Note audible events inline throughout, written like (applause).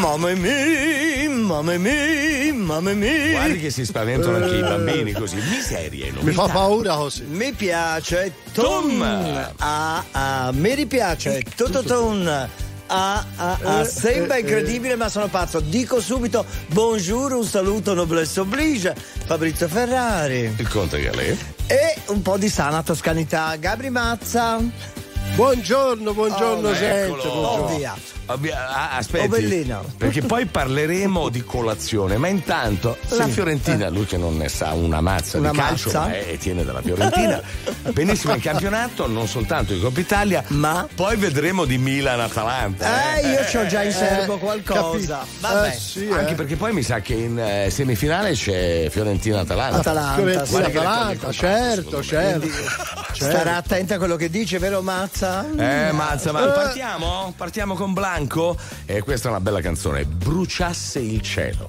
Mamma mia, mamma mia, mamma mia. Guardi che si spaventano anche i bambini così. Miserie, non Mi fa paura così. Mi piace Tom. Tom. Ah, ah, mi ripiace Tototon. Ah, ah, ah, sembra incredibile ma sono pazzo. Dico subito buongiorno, un saluto noblesse oblige. Fabrizio Ferrari. Il conte Galè. E un po' di sana toscanità. Gabri Mazza. Buongiorno, buongiorno, Oh, gente. buongiorno. Abbia- ah, aspetti, Oh, bellino. perché poi parleremo di colazione, ma intanto la Fiorentina, lui che non ne sa una mazza Una di calcio, mazza? ma è- tiene dalla Fiorentina, (laughs) benissimo in campionato, non soltanto in Coppa Italia, Ma? poi vedremo di Milan-Atalanta. Eh, io c'ho già in serbo Eh, qualcosa. Vabbè. Eh, sì, Anche eh. perché poi mi sa che in eh, semifinale c'è Fiorentina-Atalanta. Atalanta. Sì. Atalanta, certo, cose certo. Starà attenta a quello che dice, vero Mazza? Eh, mazza, ma partiamo? Partiamo con Blanco? E questa è una bella canzone, Bruciasse il cielo.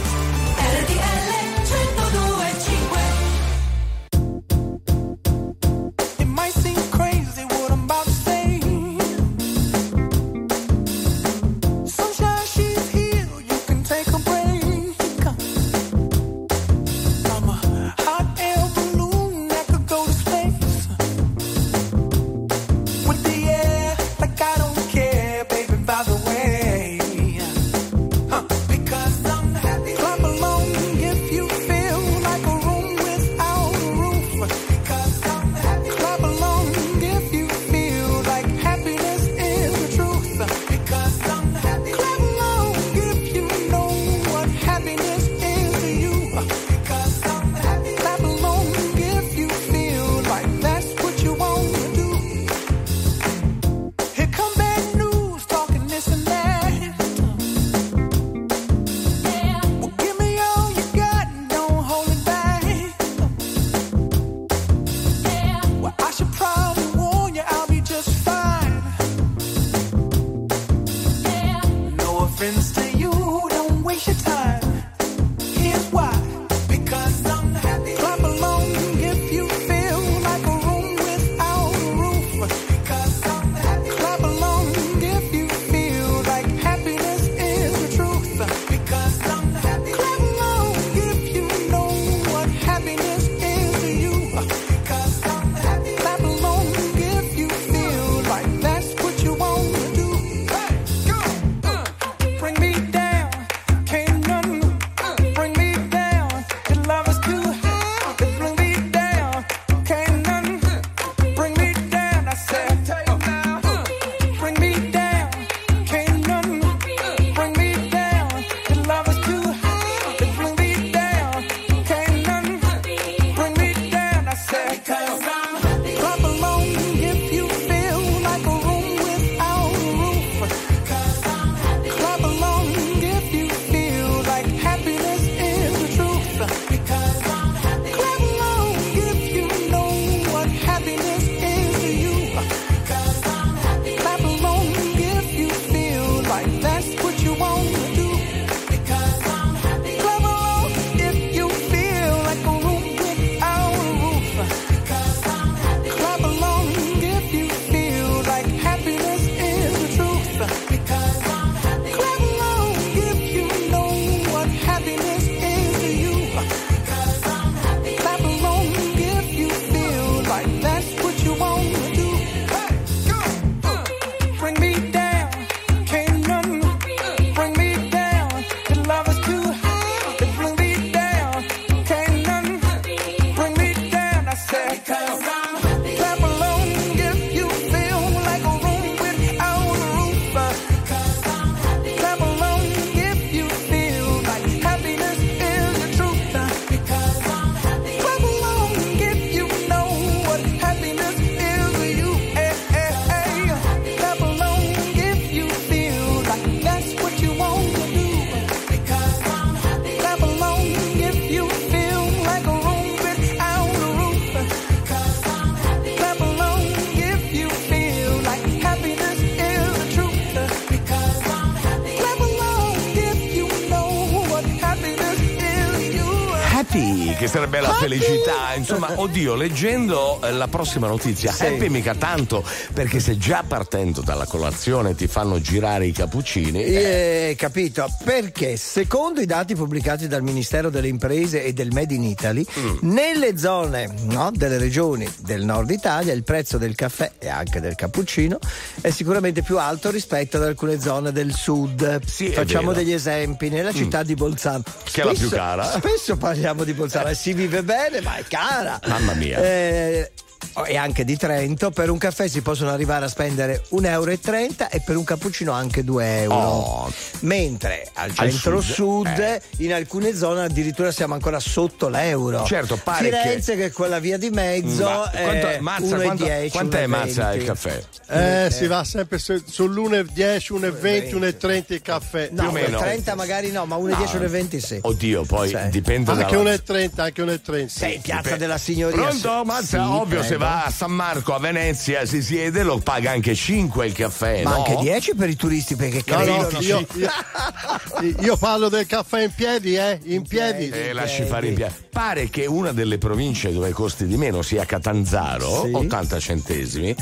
la felicità. Insomma, oddio, leggendo eh, la prossima notizia sì. Eh, Happy mica tanto, perché se già partendo dalla colazione ti fanno girare i cappuccini. Eh. Eh, capito, perché secondo i dati pubblicati dal Ministero delle Imprese e del Made in Italy, mm. nelle zone no, delle regioni del nord Italia il prezzo del caffè e anche del cappuccino è sicuramente più alto rispetto ad alcune zone del sud. Sì, Facciamo degli esempi. Nella mm. città mm. di Bolzano, che è la più cara. Spesso parliamo di Bolzano, eh, si vive bene, ma è cara. Mamma mia. Eh, Oh, e anche di Trento, per un caffè si possono arrivare a spendere 1,30 euro e per un cappuccino anche 2 euro. Oh. Mentre al, al centro-sud, eh. in alcune zone addirittura siamo ancora sotto l'euro. Certo, pare Firenze, che, che è quella via di mezzo, Ma, è quanto, mazza, 1, quanto, 10, quanto è mazza il caffè? Eh, eh. si va sempre su, sull'1,10, 1,20, 1,30 il caffè. No, Più 1,30 magari no, ma 1,10, no. 1,20 sì. Oddio, poi sì. dipende anche da... 1,30, anche 1,30. Sei sì, piazza dipende. della signoria. Pronto, mazza, sì, ovvio, se va a San Marco, a Venezia, si siede, lo paga anche 5 il caffè, Ma no? anche 10 per i turisti perché No, no, credono. io, io- io parlo del caffè in piedi, eh? In piedi. Eh, lasci fare in piedi. Pare che una delle province dove costi di meno sia Catanzaro, Sì. 80 centesimi.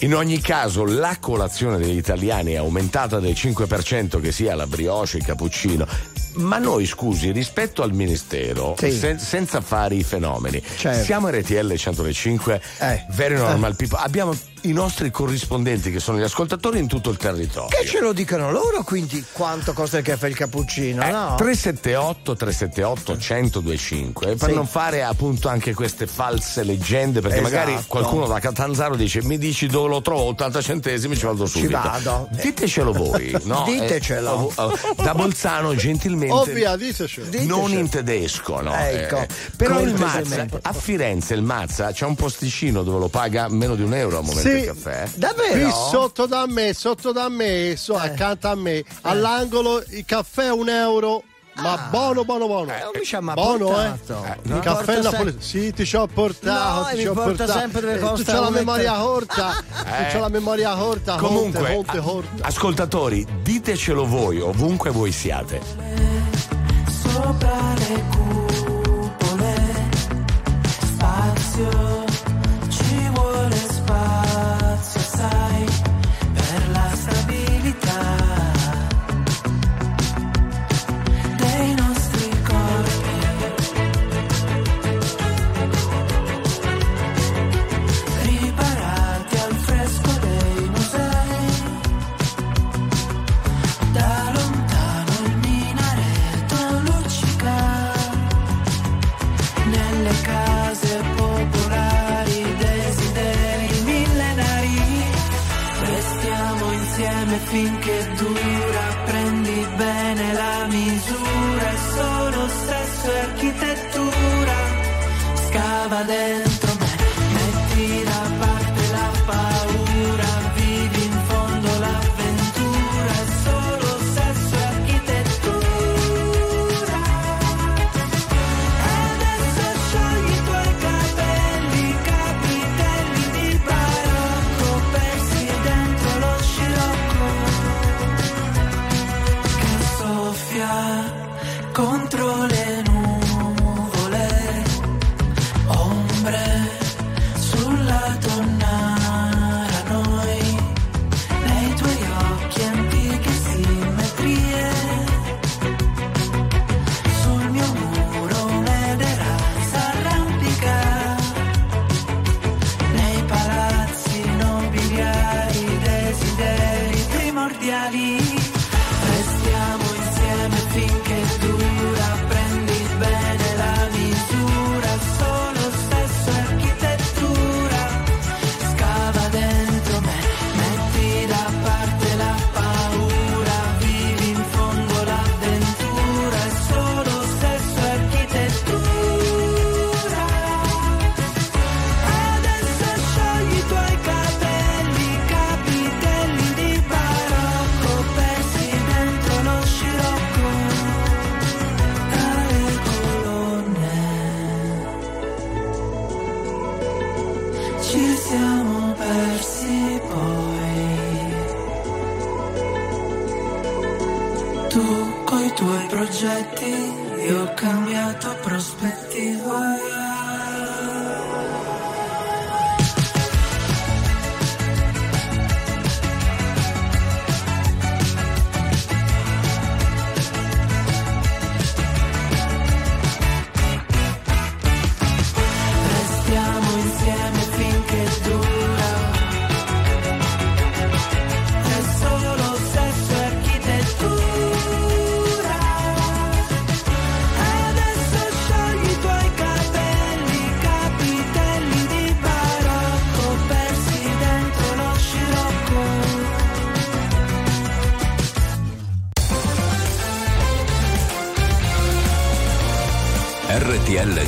In ogni caso, la colazione degli italiani è aumentata del 5%, che sia la brioche, il cappuccino. Ma noi, scusi, rispetto al ministero, Sì. sen- senza fare i fenomeni, Certo. siamo RTL 105, Eh. Very Normal People, abbiamo i nostri corrispondenti che sono gli ascoltatori in tutto il territorio. Che ce lo dicano loro quindi quanto costa il caffè e il cappuccino, Eh, no? 378 378 1025 per Sì. non fare appunto anche queste false leggende perché Esatto. magari qualcuno da Catanzaro dice mi dici dove lo trovo 80 centesimi ci vado subito vado. ditecelo voi (laughs) no? Ditecelo. Eh, oh, da Bolzano gentilmente Ovvia, ditecelo. non Ditecelo. in tedesco no? Ecco, Eh, però il Mazza a Firenze il Mazza c'è un posticino dove lo paga meno di un euro al momento Sì. Caffè Davvero? Qui sotto da me, sotto da me, Eh. so, accanto a me, all'angolo il caffè è un euro. Ma buono, buono, buono. Eh, ci ha mai buono, portato. eh? Mi Il caffè porta napoletano. Sì, ti ci ho portato. No, ti mi ci ho porta portato. sempre dove Eh, (laughs) tu c'hai la memoria corta. Eh. Tu la memoria corta. Comunque, horte, horte. ascoltatori, ditecelo voi ovunque voi siate. sopra le cupole. Spazio,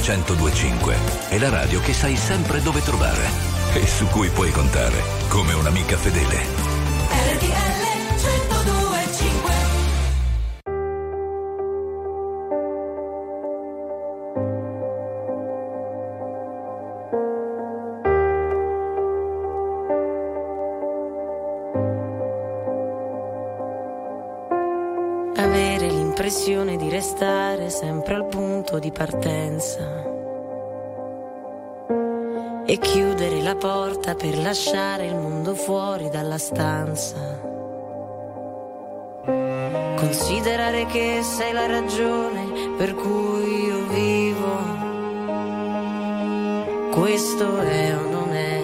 1025 è la radio che sai sempre dove trovare e su cui puoi contare come un'amica fedele. Avere l'impressione di restare sempre al punto di partire per lasciare il mondo fuori dalla stanza. Considerare che sei la ragione per cui io vivo. Questo è o non è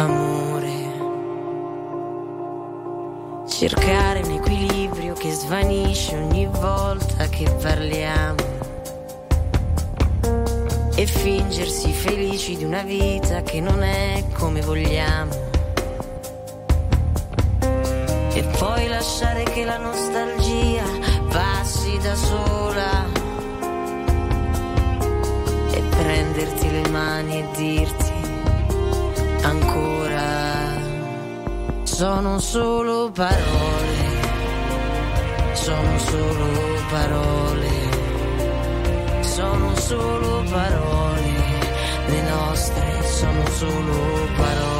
amore. Cercare un equilibrio che svanisce ogni volta che parliamo. E fingersi felici di una vita che non è come vogliamo. E poi lasciare che la nostalgia passi da sola. E prenderti le mani e dirti ancora. Sono solo parole. Sono solo parole. Sono solo parole. Le nostre sono solo parole.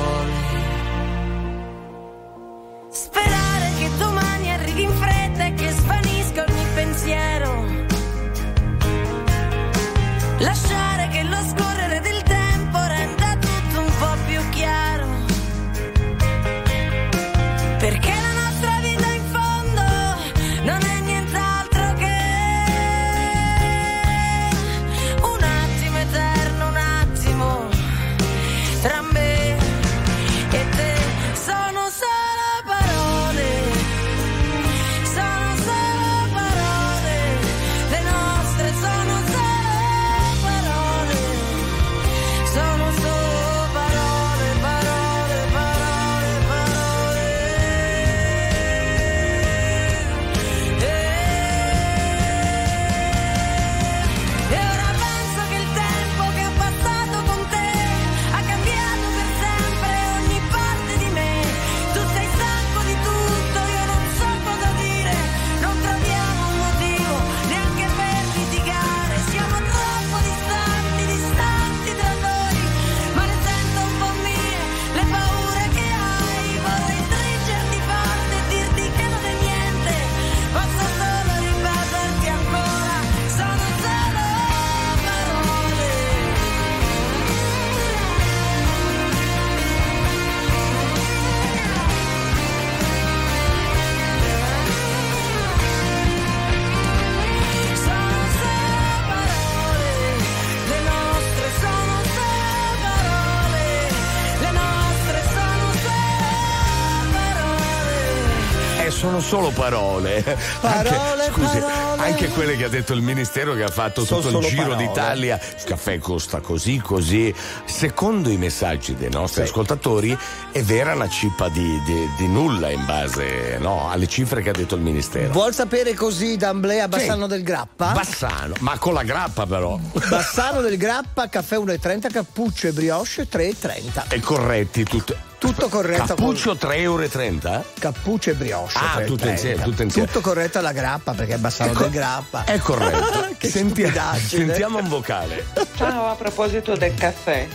Sono solo parole. Parole, anche, scusi, parole. anche quelle che ha detto il ministero che ha fatto Sono tutto il giro parole. d'Italia. Il caffè costa così, così. Secondo i messaggi dei nostri ascoltatori, è vera una cippa di, di- di nulla in base no, alle cifre che ha detto il ministero. Vuol sapere così d'amblea Bassano del Grappa? Bassano, ma con la grappa però. Bassano del Grappa, caffè 1,30, cappuccio e brioche 3,30. E corretti tutti. Tutto corretto. Cappuccio 3,30 euro? Cappuccio e brioche. Ah, 3,30. tutto insieme, tutto insieme. Tutto corretto alla grappa perché è Bassano Ecco, del Grappa. È corretto. (laughs) che Senti- sentiamo un vocale. Ciao, a proposito del caffè,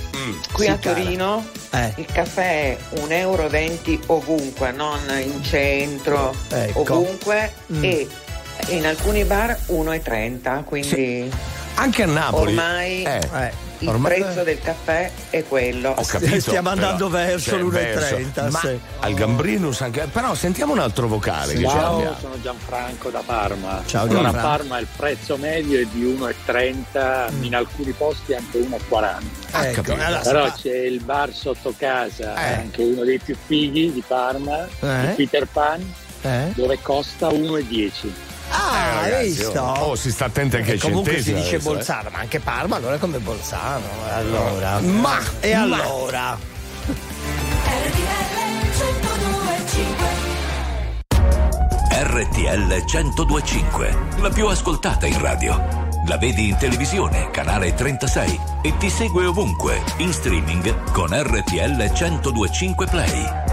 qui sì, a. Torino Eh. il caffè è 1,20 euro ovunque, non in centro, Ecco. ovunque Mm. e in alcuni bar 1,30, quindi Anche a Napoli. ormai Eh, Eh. Il ormai- prezzo del caffè è quello. Ho capito. Stiamo andando però, verso cioè, l'1,30, Ma sì. al Gambrinus anche. Però sentiamo un altro vocale ce Ciao, sono Gianfranco da Parma. Ciao, Allora, a Gianfranco. Parma il prezzo medio è di 1,30, in alcuni posti anche 1,40. Ah, Ecco, capito. allora, Però c'è il bar sotto casa, Eh. anche uno dei più fighi di Parma, Eh? il Peter Pan, eh? dove costa 1,10. Ah, Eh, hai ragazzi, visto? oh, oh, si sta attenti anche ai comunque si centesimi dice eh. Bolzano, ma anche Parma allora è come Bolzano. Allora. Ma- e ma- allora? RTL 1025, la più ascoltata in radio. La vedi in televisione, canale 36 e ti segue ovunque, in streaming con RTL 1025 Play.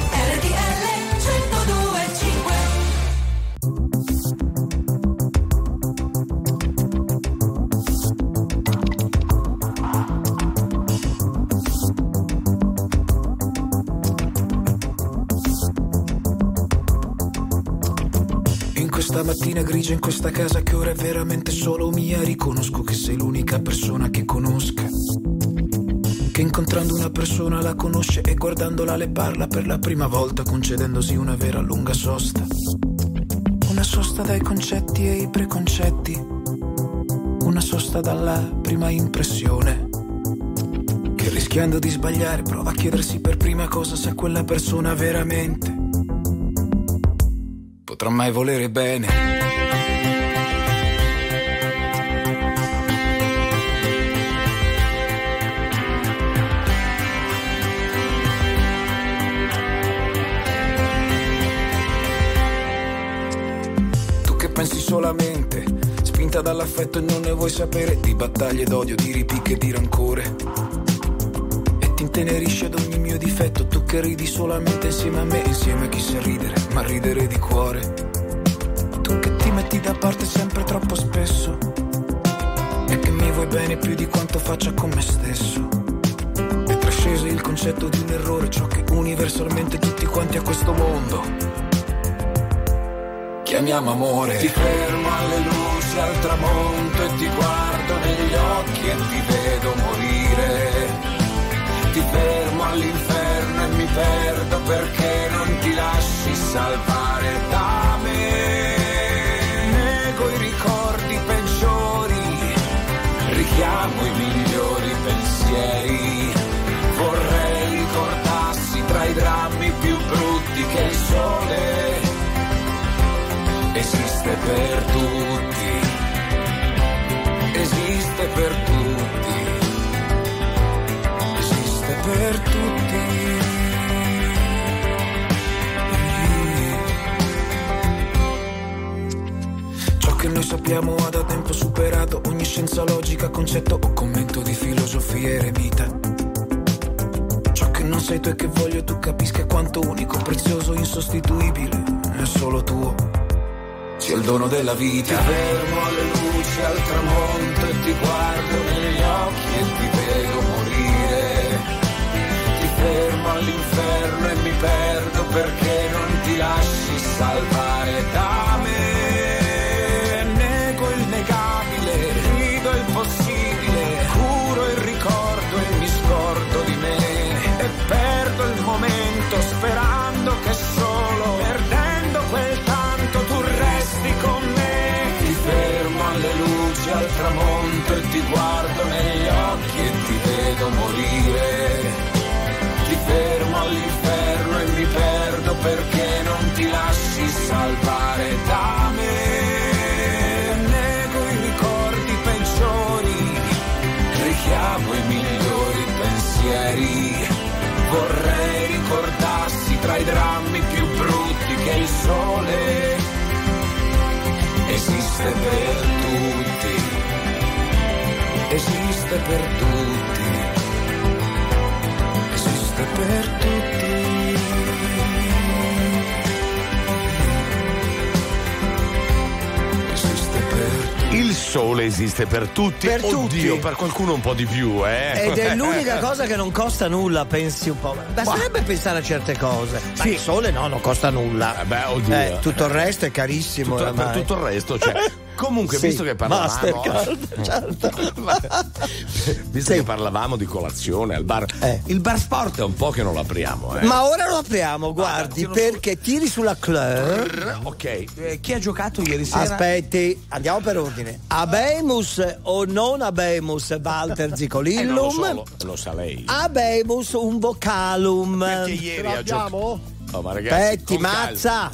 Mattina grigia, in questa casa che ora è veramente solo mia, riconosco che sei l'unica persona che conosca. Che incontrando una persona la conosce e guardandola le parla per la prima volta, concedendosi una vera lunga sosta. Una sosta dai concetti e i preconcetti. Una sosta dalla prima impressione. Che rischiando di sbagliare prova a chiedersi per prima cosa se quella persona veramente potrà mai volere bene. Tu che pensi solamente, spinta dall'affetto e non ne vuoi sapere di battaglie d'odio, di ripicche e di rancore. Ti intenerisci ad ogni mio difetto, tu che ridi solamente insieme a me, insieme a chi sa ridere, ma ridere di cuore. Tu che ti metti da parte sempre troppo spesso e che mi vuoi bene più di quanto faccia con me stesso. E trascesi il concetto di un errore, ciò che universalmente tutti quanti a questo mondo chiamiamo amore. Ti fermo alle luci al tramonto e ti guardo negli occhi e ti vedo morire. Ti fermo all'inferno e mi perdo perché non ti lasci salvare da me. Nego i ricordi peggiori, richiamo i migliori pensieri. Vorrei ricordassi tra i drammi più brutti che il sole esiste per tutti, esiste per tutti, per tutti. Che noi sappiamo ha da tempo superato ogni scienza logica, concetto o commento di filosofia eremita. Ciò che non sei tu e che voglio tu capisca quanto unico, prezioso, insostituibile, è solo tuo. sia il dono della vita. Ti fermo alle luci al tramonto e ti guardo negli occhi e ti vedo morire. Fermo all'inferno e mi perdo perché non ti lasci salvare da me. Nego il negabile, rido il possibile, curo il ricordo e mi scordo di me. E perdo il momento sperando esiste per tutti, esiste per tutti, esiste per tutti. Sole esiste per tutti. Per Oddio, tutti. per qualcuno un po' di più, eh. Ed è l'unica (laughs) cosa che non costa nulla, pensi un po'. Basterebbe pensare a certe cose. Ma il sole no, non costa nulla. Eh beh, oddio. Eh, tutto il resto è carissimo. Tutto, per tutto il resto, cioè. (laughs) Comunque, Sì, visto che parlavamo. Mastercard, certo. (laughs) visto che parlavamo di colazione al bar, il bar sport è un po' che non lo apriamo, eh. Ma ora lo apriamo, guardi, perché tiri sulla club. Ok, eh, chi ha giocato ieri sera? Aspetti, andiamo per ordine. Abemus o non abemus Walter (laughs) Eh, non lo, Zicolillum? so, lo, lo sa lei. Abemus un vocalum. Perché ieri ha giocato. Oh, ma ragazzi, Aspetti, con calma.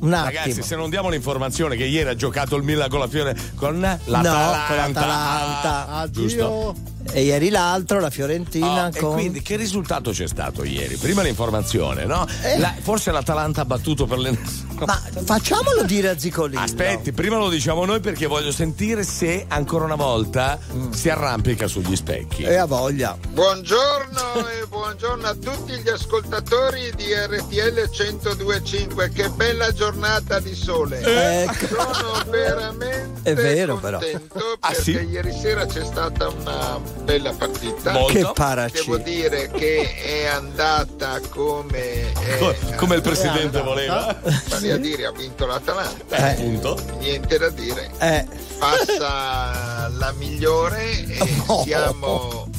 Un attimo. Ragazzi, se non diamo l'informazione che ieri ha giocato il Milan con la Fiore con l'Atalanta, No, con l'Atalanta. Ah, giusto? E ieri l'altro, la Fiorentina. Oh, E con... quindi che risultato c'è stato ieri? Prima l'informazione, no? Eh. La- forse l'Atalanta ha battuto per le. (laughs) Ma facciamolo dire a Zicolillo. Aspetti, prima lo diciamo noi perché voglio sentire se ancora una volta si arrampica sugli specchi. E ha voglia. Buongiorno (laughs) e buongiorno a tutti gli ascoltatori di RTL 1025. Che bella giornata di sole. Ecco. Sono veramente È vero, però. contento Ah, perché sì? ieri sera c'è stata una bella partita. Molto. Che paraci. Devo dire che è andata come è Co- come il presidente voleva. Vale a dire, ha vinto l'Atalanta. Eh, appunto. Niente da dire. Eh, Passa la migliore e (laughs) Oh. siamo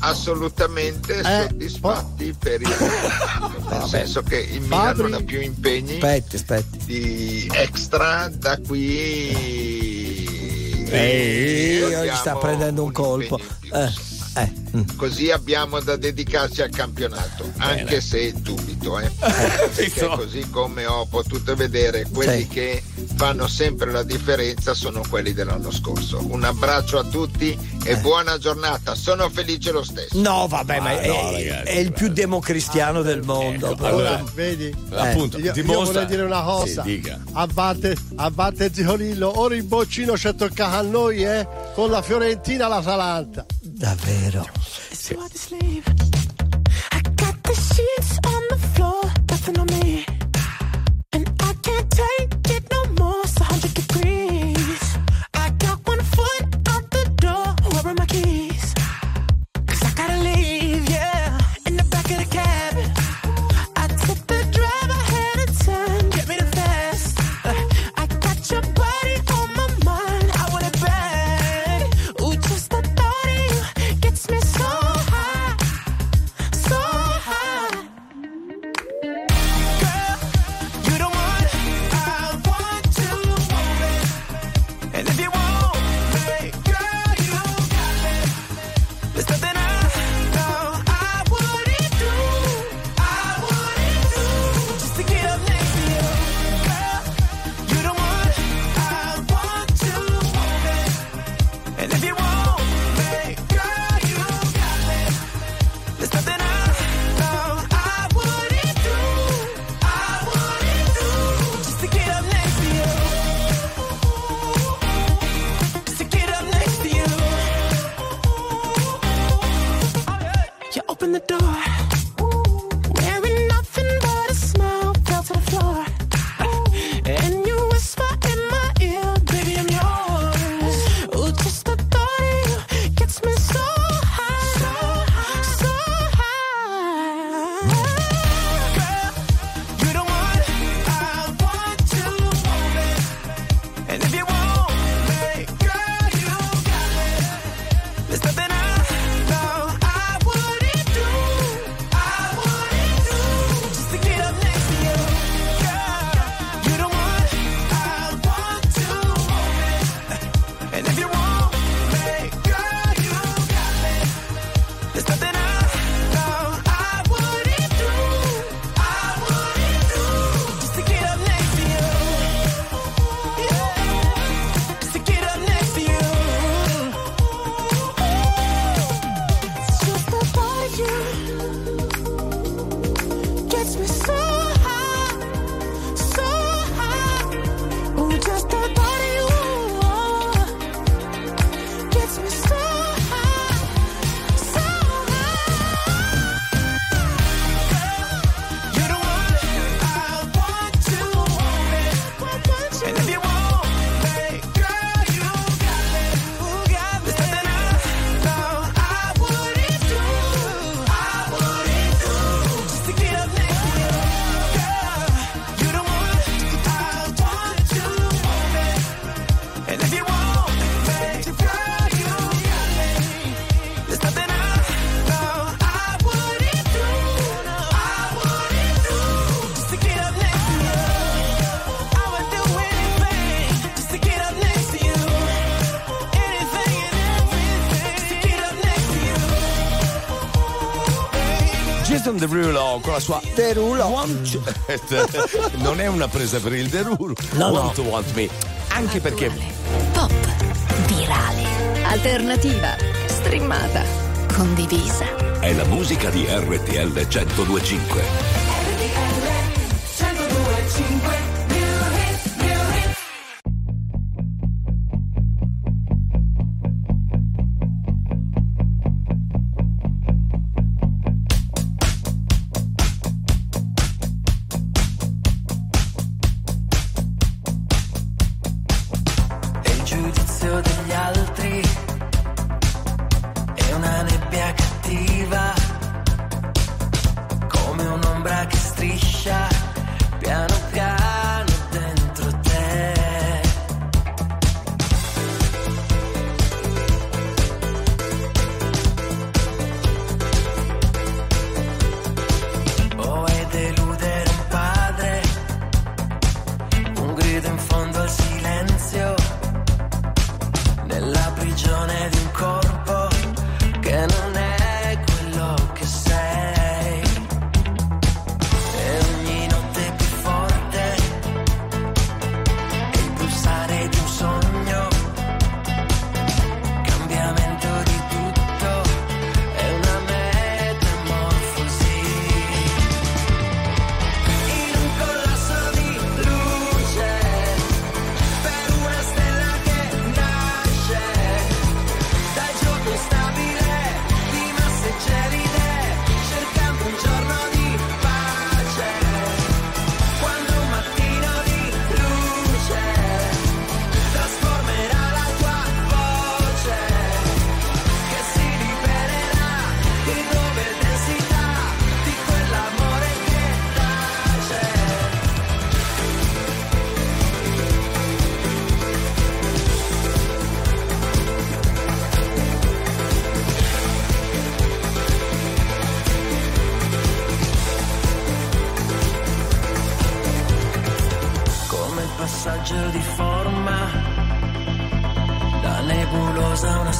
assolutamente Eh, soddisfatti per il (laughs) nel senso che il Milan Fabri. non ha più impegni aspetti, aspetti. di extra da qui Eh, gli sta prendendo un colpo. Eh, eh. mm. Così abbiamo da dedicarci al campionato, anche se dubito, eh. (laughs) perché così come ho potuto vedere, quelli Sì. che fanno sempre la differenza sono quelli dell'anno scorso. Un abbraccio a tutti e buona giornata, sono felice lo stesso. No, vabbè, ma Ma è, no, ragazzi, è il più democristiano del mondo. Ecco, allora, Vedi? appunto, Io, io dimostra. vorrei dire una cosa. Sì, dica. a parte, a parte Zicolillo, ora il boccino ci è toccato a noi, eh? Con la Fiorentina l'Atalanta. Davvero. I Con la sua Derulo. Want... Mm. (laughs) non è una presa per il Derulo. No, want no. to want me. Anche Attuale. perché. Pop. Virale. Alternativa. Streamata. Condivisa. È la musica di RTL 1025.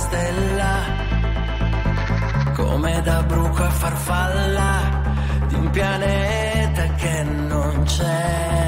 stella, come da bruco a farfalla di un pianeta che non c'è.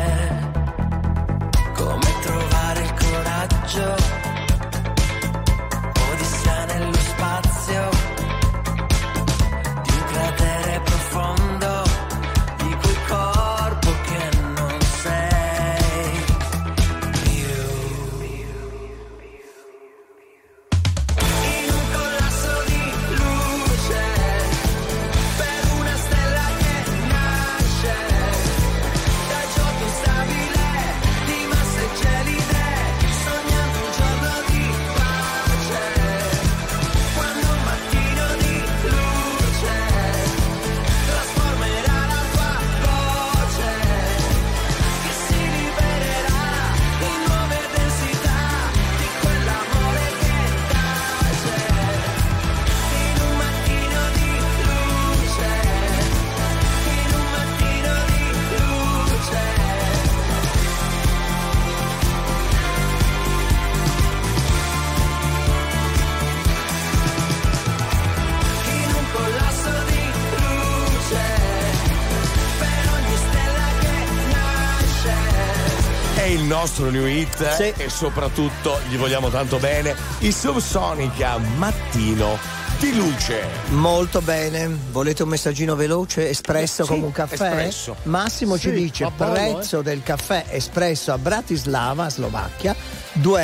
nostro new hit sì. e soprattutto gli vogliamo tanto bene. Il Subsonica Mattino di luce. Molto bene. Volete un messaggino veloce, espresso Sì, come un caffè? espresso. Massimo ci Sì, dice va buono, prezzo del caffè espresso a Bratislava, Slovacchia, 2,60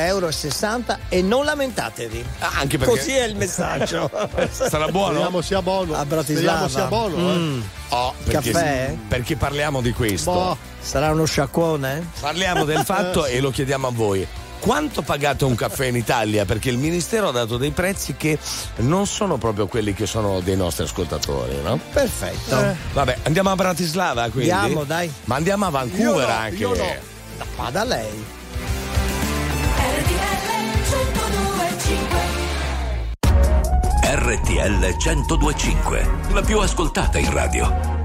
euro e non lamentatevi. Ah, anche perché- Così è il messaggio. (laughs) Sarà buono? Speriamo sia buono. A Bratislava. Speriamo sia buono. eh. Mm. Oh, perché, Caffè? perché parliamo di questo. Boh. Sarà uno sciacquone? Parliamo del fatto (laughs) e lo chiediamo a voi. Quanto pagate un caffè in Italia? Perché il Ministero ha dato dei prezzi che non sono proprio quelli che sono dei nostri ascoltatori, no? Perfetto. Eh. Vabbè, andiamo a Bratislava quindi. Andiamo, dai. Ma andiamo a Vancouver Io no, anche. io no. Vada lei. RTL 1025, la più ascoltata in radio.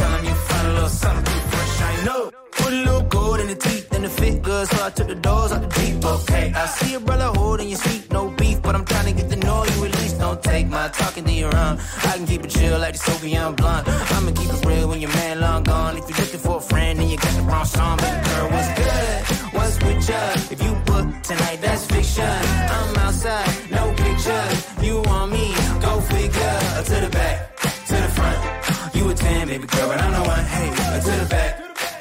The teeth and the fit good, so I took the doors out the Jeep, okay. I see a brother holding your seat, no beef, but I'm trying to get to know you at. Don't take my talking to your own. I can keep it chill like the Soviet blunt. I'ma keep it real when your man long gone. If you're looking for a friend and you got the wrong song, baby girl, what's good? What's with ya? If you book tonight, that's fiction. I'm outside, no pictures. You want me? Go figure. To the back, to the front. You a 10, baby girl, but I'm the one. Hey, to the back,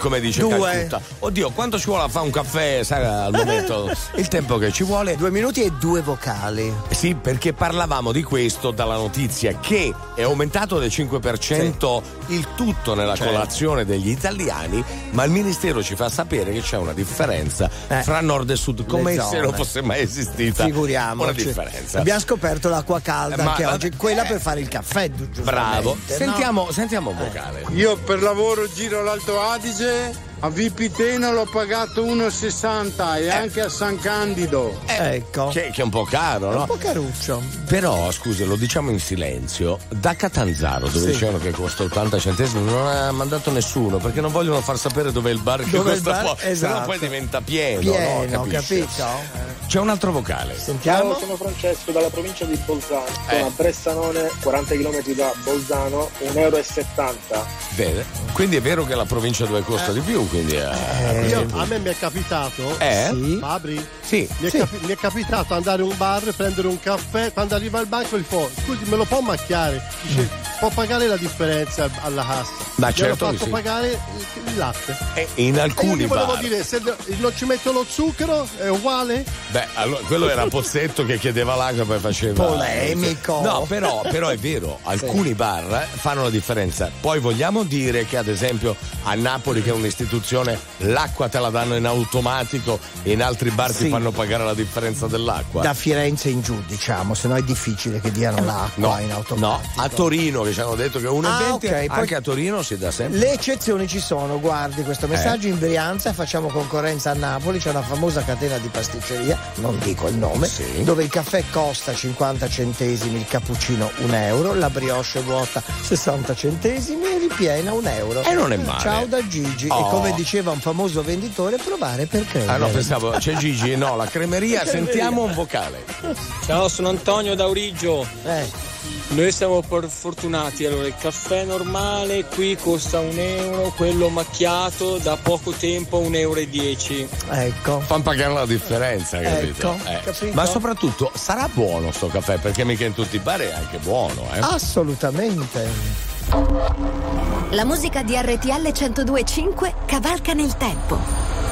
Come dice Due. Calcutta. Oddio, quanto ci vuole a fare un caffè, sai, al momento? (laughs) Il tempo che ci vuole. Due minuti e due vocali. Sì, perché parlavamo di questo dalla notizia che è aumentato del 5% il tutto nella Certo. colazione degli italiani, ma il ministero ci fa sapere che c'è una differenza fra nord e sud, come Eh. Se non fosse mai esistita Figuriamoci. una differenza. Abbiamo scoperto l'acqua calda Ma- anche ma- oggi, quella per fare il caffè. giustamente, Bravo. no? Sentiamo, sentiamo un vocale. Io per lavoro giro l'Alto Adige, a Vipiteno l'ho pagato 1,60 e anche a San Candido. ecco. Che, che è un po' caro, no? Un po' caruccio. Però, scusa, lo diciamo in silenzio, da Catanzaro, dove Sì. dicevano che costa 80 centesimi, non ha mandato nessuno perché non vogliono far sapere dove è il bar che Dove costa bar? poco, sennò Esatto. poi diventa pieno. Pieno, no? Capisci? capito? C'è un altro vocale. Sentiamo. Ciao, sono Francesco dalla provincia di Bolzano. Sono Eh. a Bressanone, 40 km da Bolzano, 1,70 euro. Vede? Quindi è vero che la provincia dove costa di più, quindi eh, Io- a me mi è capitato, Eh? Sì. Fabri? Sì. Mi è, Sì. capi- mi è capitato andare in un bar, prendere un caffè, quando arriva al banco gli fa, scusi me lo può macchiare? Dice, può pagare la differenza alla cassa. Ma certo che fatto sì. pagare il, latte. Eh, in E io alcuni volevo bar. dire, se non ci metto lo zucchero è uguale? Beh, allora, quello era Pozzetto che chiedeva l'acqua e poi faceva. Polemico. No, però, però è vero, alcuni bar fanno la differenza. Poi vogliamo dire che, ad esempio, a Napoli, che è un'istituzione, l'acqua te la danno in automatico e in altri bar ti Sì. fanno pagare la differenza dell'acqua. Da Firenze in giù, diciamo, se no è difficile che diano l'acqua No, in no, automatico. a Torino che ci hanno detto che 1,20 Ah, ok, poi- anche a Torino si dà sempre. Le eccezioni ci sono, guardi questo messaggio Eh. in Brianza, facciamo concorrenza a Napoli, c'è una famosa catena di pasticceria, non dico il nome, Sì. dove il caffè costa 50 centesimi, il cappuccino 1 euro, la brioche vuota 60 centesimi e ripiena 1 euro. E non è male. Ciao da Gigi. Oh. E come diceva un famoso venditore, provare per credere. Ah no, pensavo, c'è Gigi, no, la cremeria, sentiamo un vocale. Ciao, sono Antonio da Urigio. Eh. Noi siamo per fortunati, allora il caffè normale qui costa un euro, quello macchiato da poco tempo 1,10 euro. Ecco. Fanno pagare la differenza, capito? Ecco, Eh. capito? Ma soprattutto sarà buono sto caffè, perché mica in tutti i bar è anche buono, eh? Assolutamente. La musica di RTL 1025 cavalca nel tempo.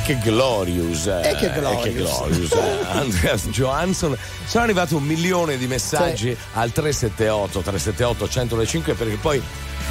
E che glorious. eh, E che glorious. che glorious, eh. (laughs) Andreas Johansson. Sono arrivati un milione di messaggi al 378 378 105 perché poi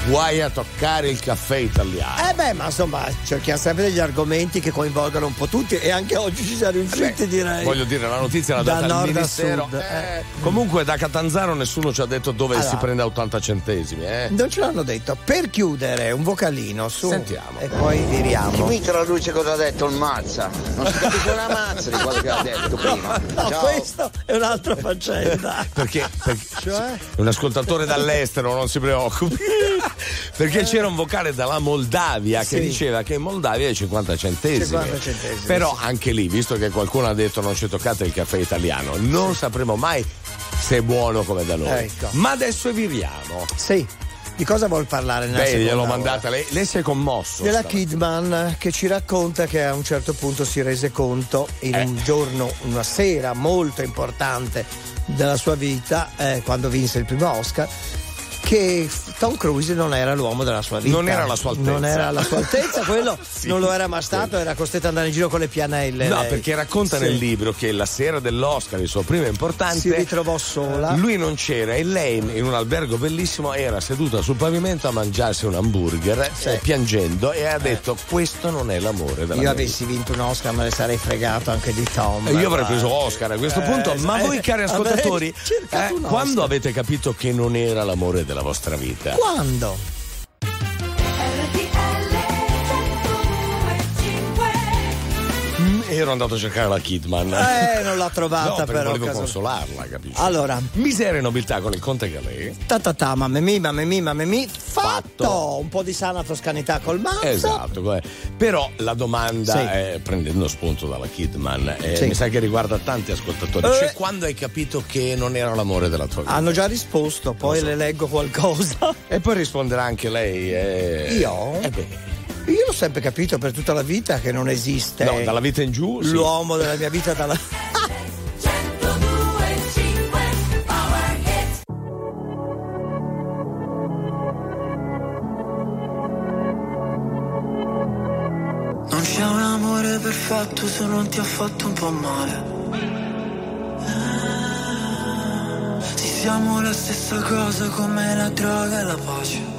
guai a toccare il caffè italiano. Eh beh, ma insomma, cerchiamo sempre degli argomenti che coinvolgano un po' tutti e anche oggi ci siamo riusciti, direi. Voglio dire, la notizia Da data al nord a ministero. sud, Eh, Comunque da Catanzaro nessuno ci ha detto dove Allora. si prende a 80 centesimi, eh. Non ce l'hanno detto. Per chiudere, un vocalino su. Sentiamo. E poi viriamo. Mi traduce cosa ha detto il Mazza. Non si capisce una mazza di quello che ha detto prima. (laughs) No, Ciao. questo è un'altra (laughs) faccenda. Perché, perché Cioè? un ascoltatore dall'estero, non si preoccupi. (laughs) Perché c'era un vocale dalla Moldavia che Sì. diceva che in Moldavia è 50 centesimi. 50 centesimi, Però sì. anche lì, visto che qualcuno ha detto non ci toccate il caffè italiano, non sapremo mai se è buono come da noi. Ecco. Ma adesso viriamo. Sì. Di cosa vuol parlare nella Beh, gliel'ho mandata lei. Lei si è commosso. Della. Kidman che ci racconta che a un certo punto si rese conto in Eh. un giorno, una sera molto importante della sua vita, eh, quando vinse il primo Oscar, che Tom Cruise non era l'uomo della sua vita. Non era la sua altezza. Non era la sua altezza, quello (laughs) Sì. non lo era mai stato, era costretto ad andare in giro con le pianelle. No, lei. perché racconta Sì. nel libro che la sera dell'Oscar, il suo primo importante, Si ritrovò sola. Lui non c'era e lei in un albergo bellissimo era seduta sul pavimento a mangiarsi un hamburger eh, piangendo e ha detto questo non è l'amore della Io avessi vinto un Oscar me ne sarei fregato anche di Tom. Io avrei preso Oscar a questo Eh, punto, ma voi cari ascoltatori, eh, quando avete capito che non era l'amore della vostra vita? Quando? Ero andato a cercare la Kidman. Eh, non l'ha trovata no, però. volevo caso- consolarla, capisci? Allora, Miseria e nobiltà con il conte Galè. ta ta ta, mamma mia, mamma mia, mamma mia, fatto! Un po' di sana toscanità col mazzo. Esatto, però la domanda, Sì. è, prendendo spunto dalla Kidman, eh, Sì. mi sa che riguarda tanti ascoltatori. Eh. Cioè, quando hai capito che non era l'amore della tua vita? Hanno già risposto, poi le leggo qualcosa. E poi risponderà anche lei. eh. Io? Eh beh, Io l'ho sempre capito per tutta la vita che non esiste no, dalla vita in giù. sì. l'uomo della mia vita dalla. (laughs) Non c'è un amore perfetto se non ti ha fatto un po' male. Sì, siamo la stessa cosa come la droga e la pace.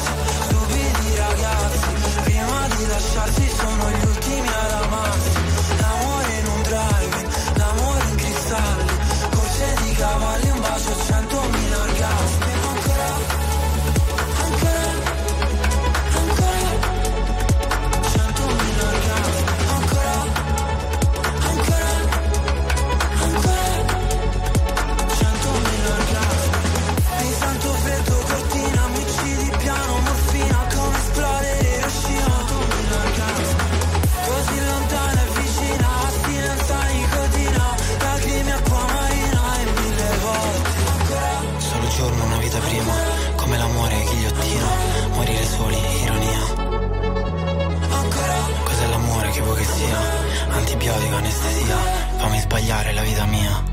sbagliare la vita mia.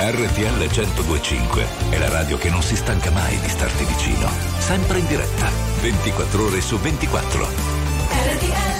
RTL 1025 è la radio che non si stanca mai di starti vicino. Sempre in diretta, 24 ore su 24. RTL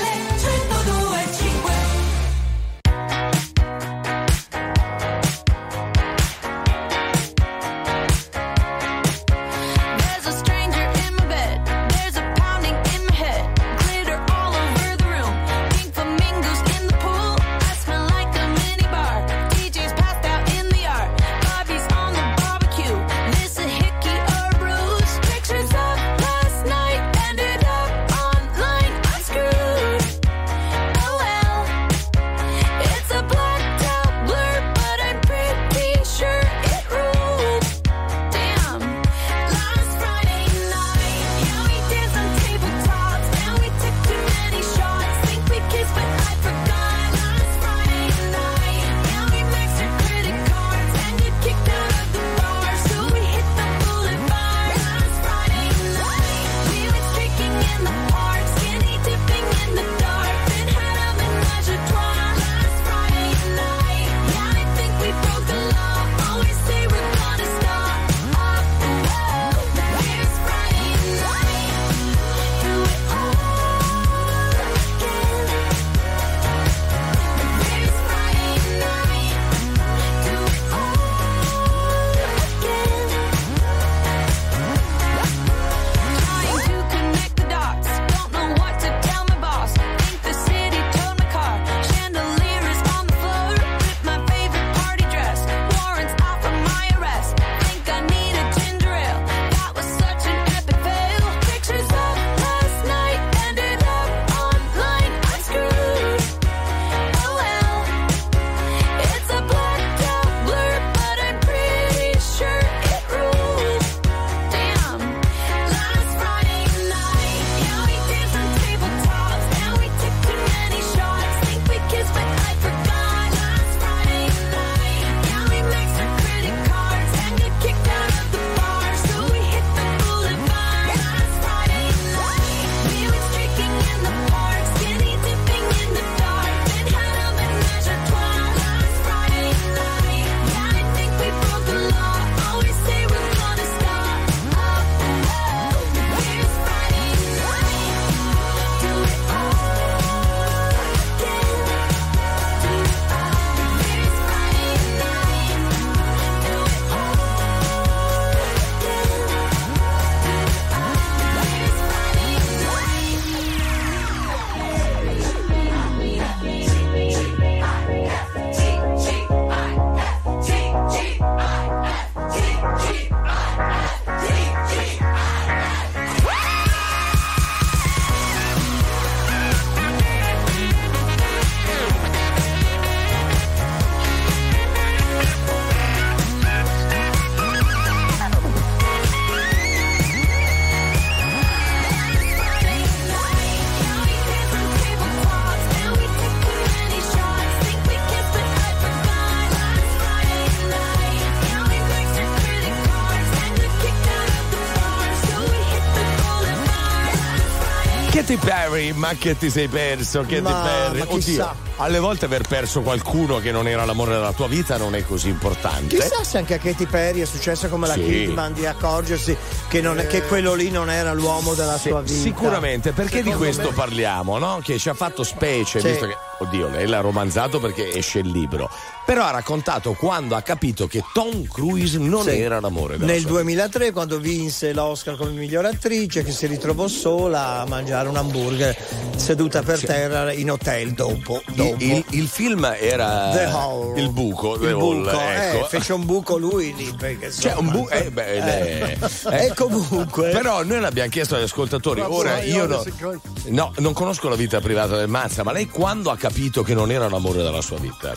ma che ti sei perso? Katy Ma- Perry. ma chissà. alle volte aver perso qualcuno che non era l'amore della tua vita non è così importante. Chissà se anche a Katy Perry è successo come la Sì. Kidman di accorgersi che, non è- che quello lì non era l'uomo della Sì, sua vita. Sicuramente, perché di Secondo questo me- parliamo, no? Che ci ha fatto specie, Sì. visto che, oddio, lei l'ha romanzato perché esce il libro. Però ha raccontato quando ha capito che Tom Cruise non Sì. era l'amore della Nel sua 2003, quando vinse l'Oscar come miglior attrice, che si ritrovò sola a mangiare un hamburger seduta per terra in hotel dopo. dopo. Il, il film era The Hole. il buco, Il buco, ecco. eh, fece un buco lui lì perché Cioè, un insomma, bu- eh, beh, eh. eh, (laughs) E comunque Però noi l'abbiamo chiesto agli ascoltatori. Bravo, Ora io no, no, non conosco la vita privata del Mazza, ma lei quando ha capito che non era l'amore della sua vita?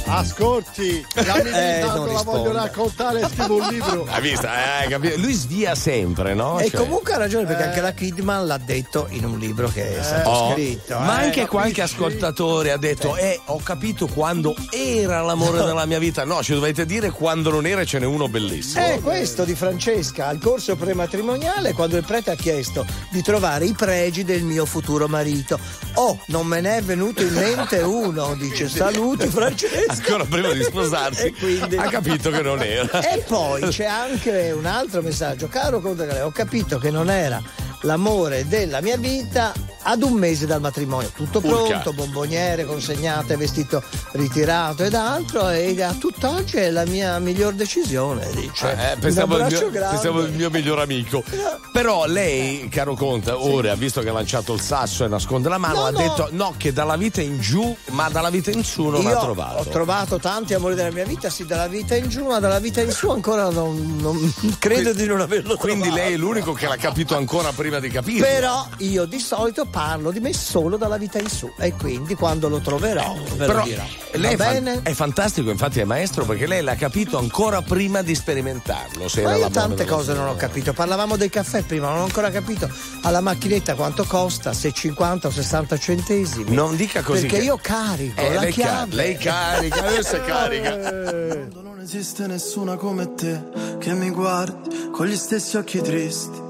Ascolti, mi Eh, non la voglio raccontare scrivo un libro. (laughs) Hai visto? Eh, capito? Lui svia sempre, no? E Cioè- comunque ha ragione perché anche la Kidman l'ha detto in un libro che è stato Oh, scritto. ma eh. anche qualche ascoltatore ha detto: Eh, ho capito quando era l'amore della mia vita. No, ci dovete dire quando non era, e ce n'è uno bellissimo. È questo di Francesca al corso prematrimoniale quando il prete ha chiesto di trovare i pregi del mio futuro marito. Oh, non me ne è venuto in mente (laughs) uno, dice saluti Francesca. Ancora prima di sposarsi, (laughs) quindi- ha capito che non era. E poi c'è anche un altro messaggio. Caro Conte Galea, ho capito che non era l'amore della mia vita ad un mese dal matrimonio. Tutto Urca. pronto, bomboniere consegnate, vestito ritirato ed altro. E a tutt'oggi è la mia miglior decisione, dice. Eh, pensavo, un al abbraccio mio, pensavo al mio miglior amico. Però lei, caro Conte, ora, visto che ha lanciato il sasso e nasconde la mano, No, ha no. detto no, che dalla vita in giù, ma dalla vita in su non Io ha trovato. Ho trovato tanti amori della mia vita, sì, dalla vita in giù, ma dalla vita in su ancora non, non- credo di non averlo Quindi trovato. lei è l'unico che l'ha capito ancora prima di capirlo. Però io di solito parlo di me solo dalla vita in su e quindi quando lo troverò ve Però lo dirò. lei è, Va fan- bene? è fantastico, infatti è maestro perché lei l'ha capito ancora prima di sperimentarlo. Se Ma era io tante cose non ho capito. Parlavamo del caffè prima, non ho ancora capito alla macchinetta quanto costa, se 50 o 60 centesimi. Non dica così Perché che- io carico Eh, la lei, chiave. lei carica, adesso è carica. Non esiste nessuna come te che mi guardi con gli stessi occhi tristi.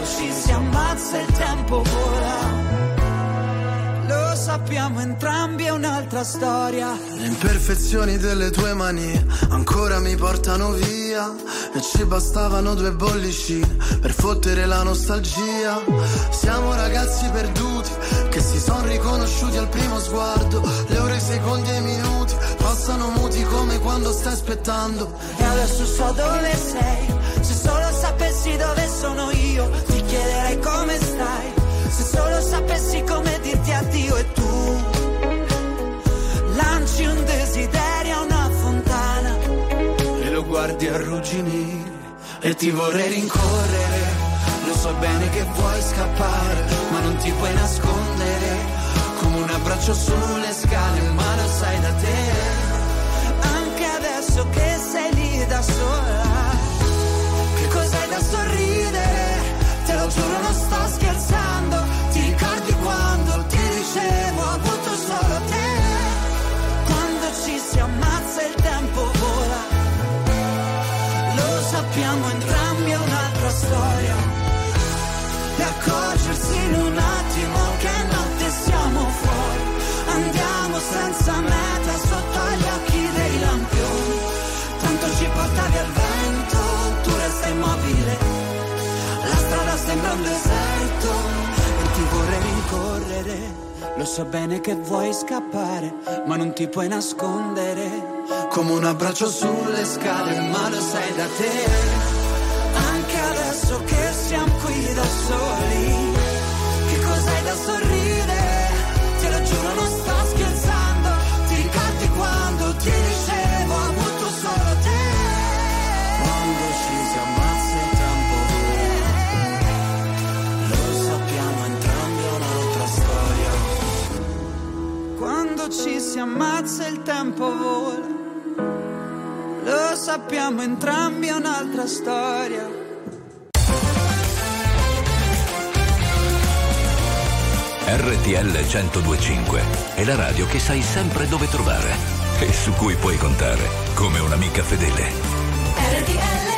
Ci si ammazza il tempo vola. Lo sappiamo entrambi, è un'altra storia. Le imperfezioni delle tue manie ancora mi portano via e ci bastavano due bollicine per fottere la nostalgia. Siamo ragazzi perduti che si sono riconosciuti al primo sguardo. Le ore, i secondi e i minuti passano muti come quando stai aspettando. E adesso so dove sei. Se solo sapessi dove sono io, ti chiederei come stai. Se solo sapessi come dirti addio e tu lanci un desiderio a una fontana. e lo guardi arrugginire e ti vorrei rincorrere. Lo so bene che vuoi scappare, ma non ti puoi nascondere. Come un abbraccio sulle scale, ma lo sai da te. Adesso che sei lì da sola. Che cos'hai da sorridere? Te lo giuro, non sto scherzando. Ti ricordi quando ti dicevo, ho avuto solo te? Quando ci si ammazza il tempo vola. Lo sappiamo entrambi, è un'altra storia. E accorgersi in un attimo che notte siamo fuori. Andiamo senza meta sembra un deserto E ti vorrei rincorrere. Lo so bene che vuoi scappare, ma non ti puoi nascondere. come un abbraccio sulle scale, ma lo sai da te. Anche adesso che siamo qui da soli. Che cos'hai da sorridere? Quando ci si ammazza il tempo vola. Lo sappiamo entrambi, è un'altra storia. RTL 1025 è la radio che sai sempre dove trovare e su cui puoi contare come un'amica fedele. RTL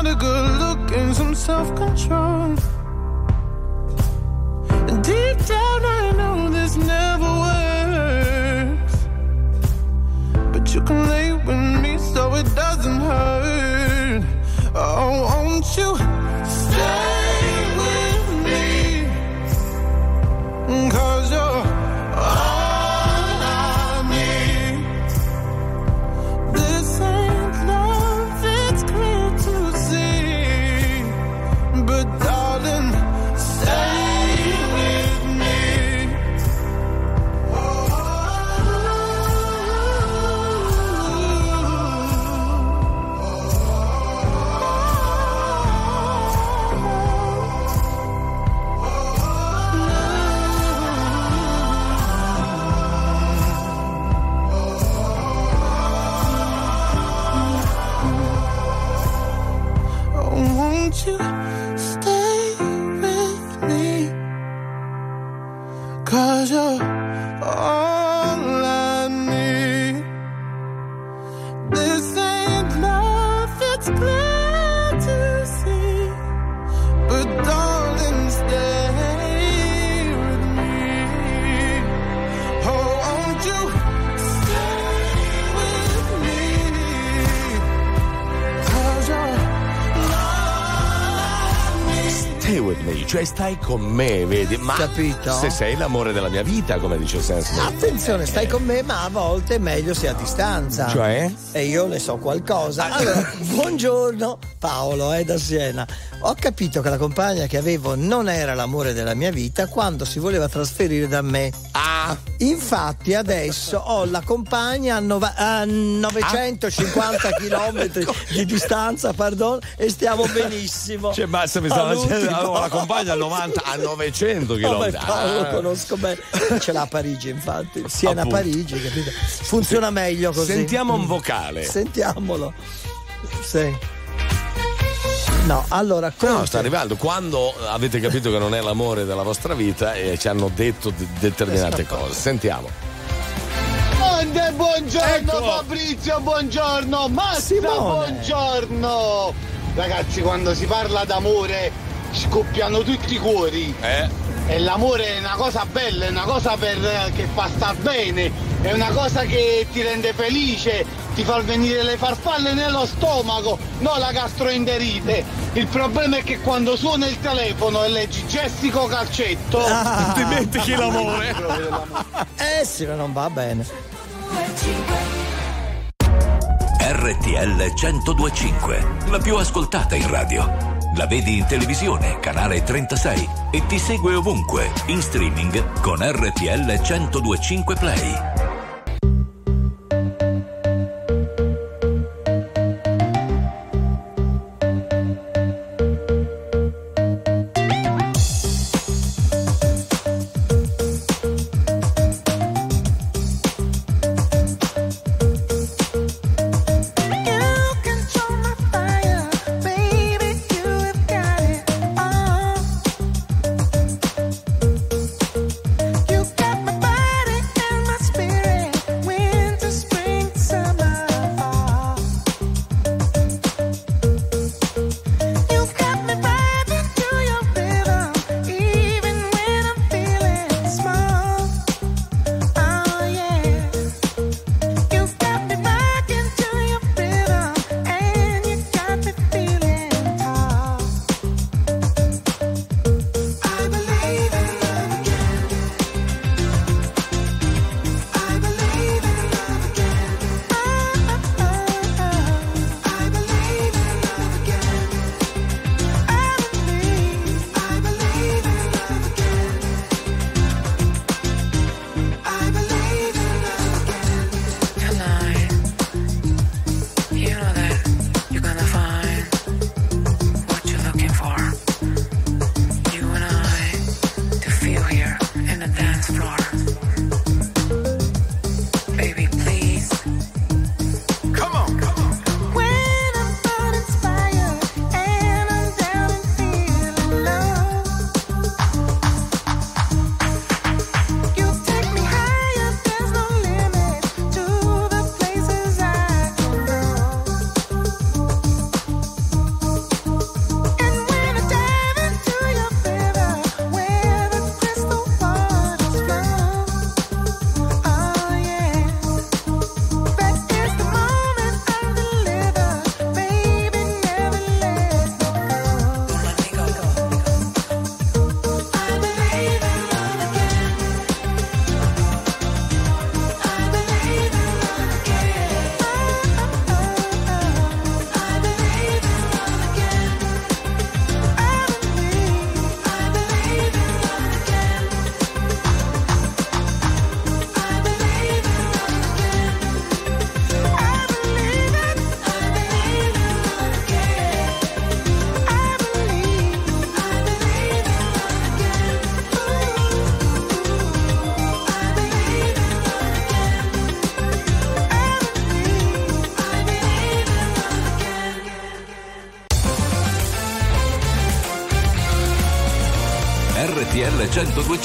No, it's not a good look and some self control. Con me, vedi? Ma Capito? se sei l'amore della mia vita, come dice Smith. Attenzione, stai con me, ma a volte è meglio sia a distanza. Cioè? E io ne so qualcosa. Allora, buongiorno, Paolo, è da Siena. Ho capito che la compagna che avevo non era l'amore della mia vita quando si voleva trasferire da me. Ah! Infatti adesso ho la compagna a, nova- a 950 km (laughs) di distanza, pardon, e stiamo (laughs) benissimo. Cioè, basta, mi stava dicendo avevo la compagna a 90 a 900 Oh, km. beh, Paolo lo conosco bene. Ce l'ha a Parigi, infatti. Siena Appunto. Parigi, capito? Funziona meglio così. Sentiamo un vocale. Sentiamolo. Sì. No, allora, No, Conte- sta arrivando. Quando avete capito che non è l'amore della vostra vita e ci hanno detto de- determinate cose. Sentiamo. Conte, buongiorno Ecco. Fabrizio, buongiorno Massa, Simone. buongiorno Ragazzi, quando si parla d'amore scoppiano tutti i cuori Eh? E l'amore è una cosa bella, è una cosa per, che fa star bene, è una cosa che ti rende felice, ti fa venire le farfalle nello stomaco, non la gastroenterite. Il problema è che quando suona il telefono e leggi Jessico Calcetto, Ah. dimentichi l'amore. (laughs) Eh sì, ma non va bene. RTL 1025, la più ascoltata in radio. La vedi in televisione, canale 36 e ti segue ovunque, in streaming con RTL 1025 Play.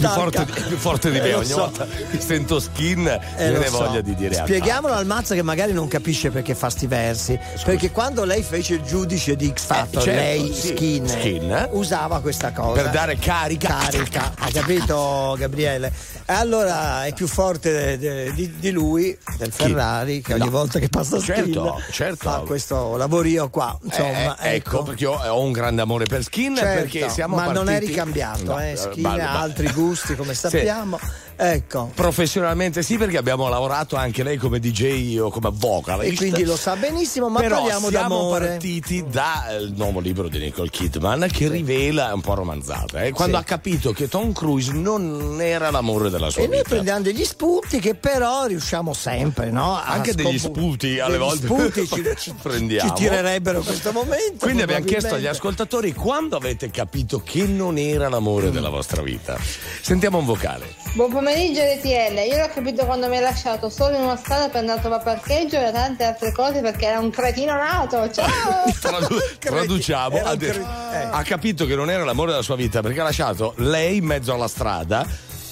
Più, forte, forte di me, Eh, ogni so. volta che sento skin Eh, me lo ne so. voglia di dire Spieghiamolo al Mazza che magari non capisce perché fa sti versi. Perché quando lei fece il giudice di X Factor, Eh, certo, lei, sì, Skin, Skin. usava questa cosa. Per dare carica. Carica, hai capito Gabriele? E allora è più forte de- di, di lui, del Ferrari, che ogni No. volta che passa Skin Certo, certo. fa questo lavorio qua. Insomma, Eh, ecco, perché io ho un grande amore per Skin Certo, perché siamo ma non è partiti- ricambiato, No, eh, eh, Skin ha altri gusti come (laughs) sappiamo. ja, maar Ecco. Professionalmente sì, perché abbiamo lavorato anche lei come DJ o come vocalist. E quindi lo sa benissimo, ma Però parliamo siamo d'amore. partiti dal nuovo libro di Nicole Kidman che rivela è un po' romanzata. eh, Quando Sì. ha capito che Tom Cruise non era l'amore della sua E noi vita. prendiamo degli spunti che però riusciamo sempre, no? A Anche degli scopu- spunti alle degli volte spunti ci, (laughs) ci- prendiamo. ci tirerebbero in questo momento. Quindi abbiamo chiesto agli ascoltatori quando avete capito che non era l'amore della vostra vita. Sentiamo un vocale. Buon pomeriggio RTL, io l'ho capito quando mi ha lasciato solo in una strada per andare a trovare parcheggio e tante altre cose perché era un cretino nato, ciao! (laughs) Tradu- traduciamo. Ha, detto- cre- eh. ha capito che non era l'amore della sua vita perché ha lasciato lei in mezzo alla strada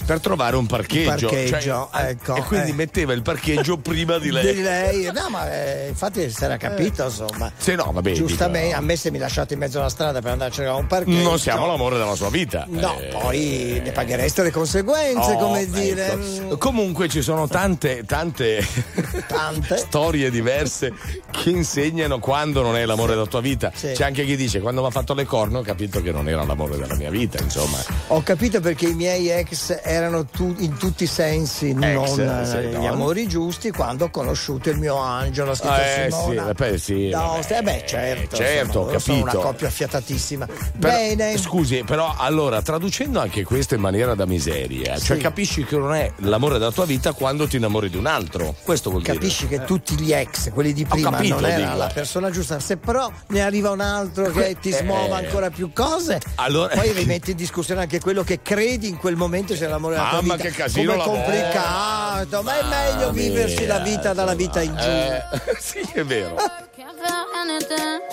per trovare un parcheggio. Parcheggio, Cioè, ecco, e quindi eh. metteva il parcheggio (laughs) prima di lei. Di lei, no, ma eh, infatti si era capito, insomma. Se no, vabbè. Giustamente, a me se mi lasciate in mezzo alla strada per andare a cercare un parcheggio. Non siamo l'amore della sua vita. No, Eh, poi ne paghereste le conseguenze, oh, come dire. ecco. Comunque ci sono tante, tante, (laughs) storie diverse che insegnano quando non è l'amore della tua vita. Sì. C'è anche chi dice quando mi ha fatto le corna ho capito che non era l'amore della mia vita, insomma. Ho capito perché i miei ex erano tu- in tutti i sensi non sì, eh, gli non. amori giusti quando ho conosciuto il mio angelo, scritto Eh Simona. sì, beh, sì. Ostia. Eh beh, certo. certo, insomma, sono una coppia affiatatissima. Però- Bene. Scusi, però allora traducendo anche questo in maniera da miseria, cioè Sì. capisci che non è l'amore della tua vita quando ti innamori di un altro. Questo vuol Capisci dire. che tutti gli ex, quelli di prima, capito, non era dico, la eh. persona giusta. Se però ne arriva un altro che ti smuova eh. ancora più cose, Allora- poi rimetti in discussione anche quello che credi in quel momento sia (laughs) l'amore della tua Mamma, vita. che casino Come lavoro. complicato, ma è meglio Mamma viversi la vita dalla vita in giù. Eh, (laughs) sì, è vero.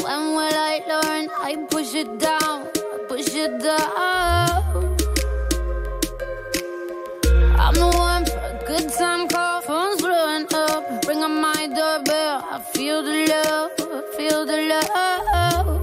When will I learn? I push it down, push it down. I'm the one for a good time call. Phone's blowing up. Ring on my doorbell. I feel the love, I feel the love.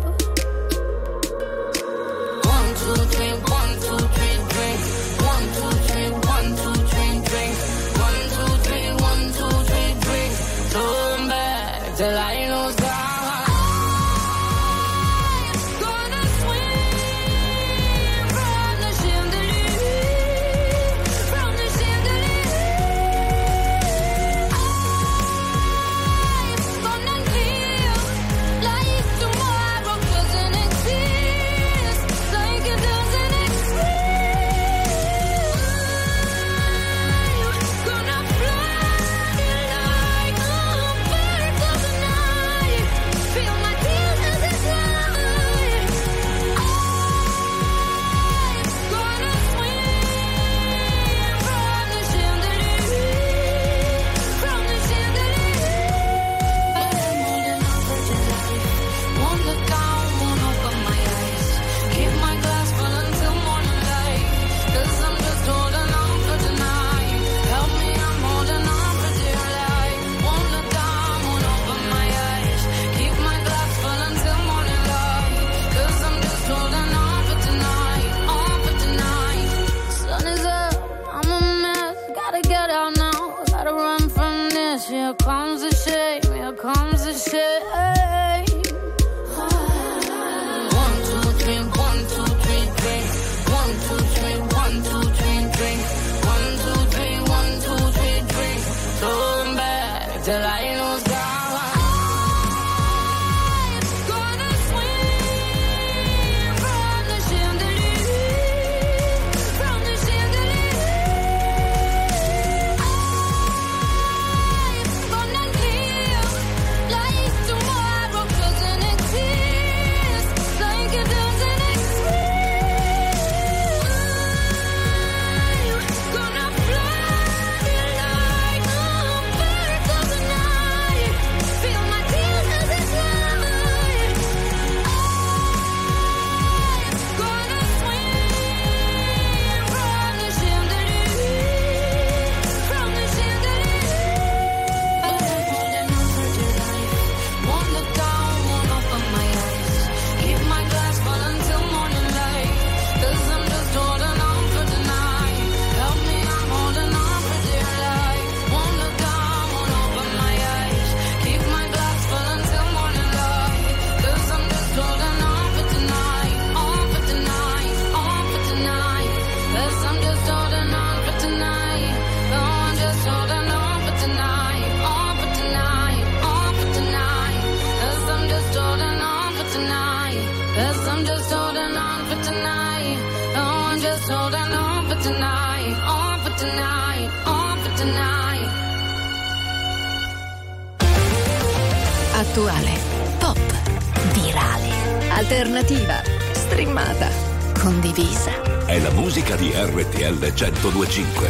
1025.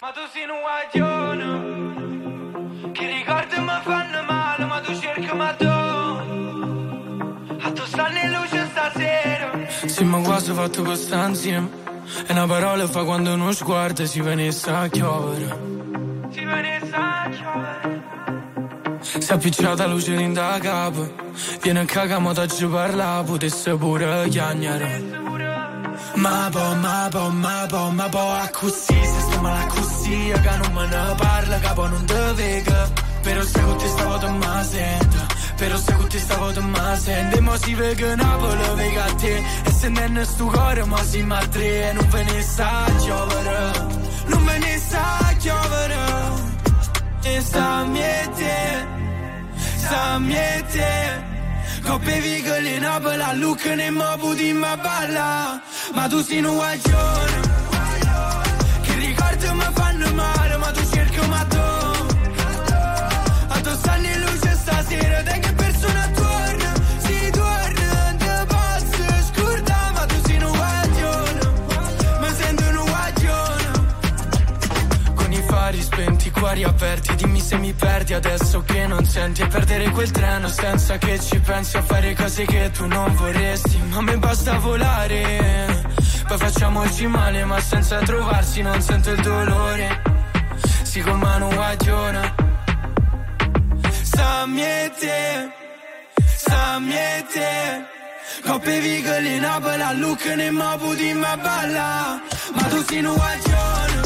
Ma tu sei un guaglione Che ricordi mi fanno male Ma tu cerchi ma tu A tu stanno in luce stasera. Prima quasi fatto questa insieme. E una parola fa quando uno sguardo si venisse a chiovere Si è appicciata luce in da capo Viene a cagare ma ci parla Potesse pure chiagnare ma po, ma po, ma po, ma po a così Se sto male così Che non me ne parla Che poi non te vega. Però se con te stavo te ma sento Però se con te stavo te ma sento. E mo si vega Napoli vega a te. E se non è sto cuore ma si ma E non ve ne sa giovere. Non ve ne sa giovere. E sta miete. Sta miete. Coppe vigole in Napoli a Lucca ne mo puti ma balla. Ma tu sei un guaglione Che ricordi mi fanno male Ma tu cerchi ma tu A tu stanno in luce stasera Te che persona spenti, i cuori aperti Dimmi se mi perdi adesso che non senti. E perdere quel treno senza che ci pensi A fare cose che tu non vorresti. Ma me basta volare Poi facciamoci male ma senza trovarsi Non sento il dolore. Si con mano guagliona Sta miete Sta miete. Coppe vigole in Napoli a Lucca ne mo puti ma balla. Ma tu sei un guaglione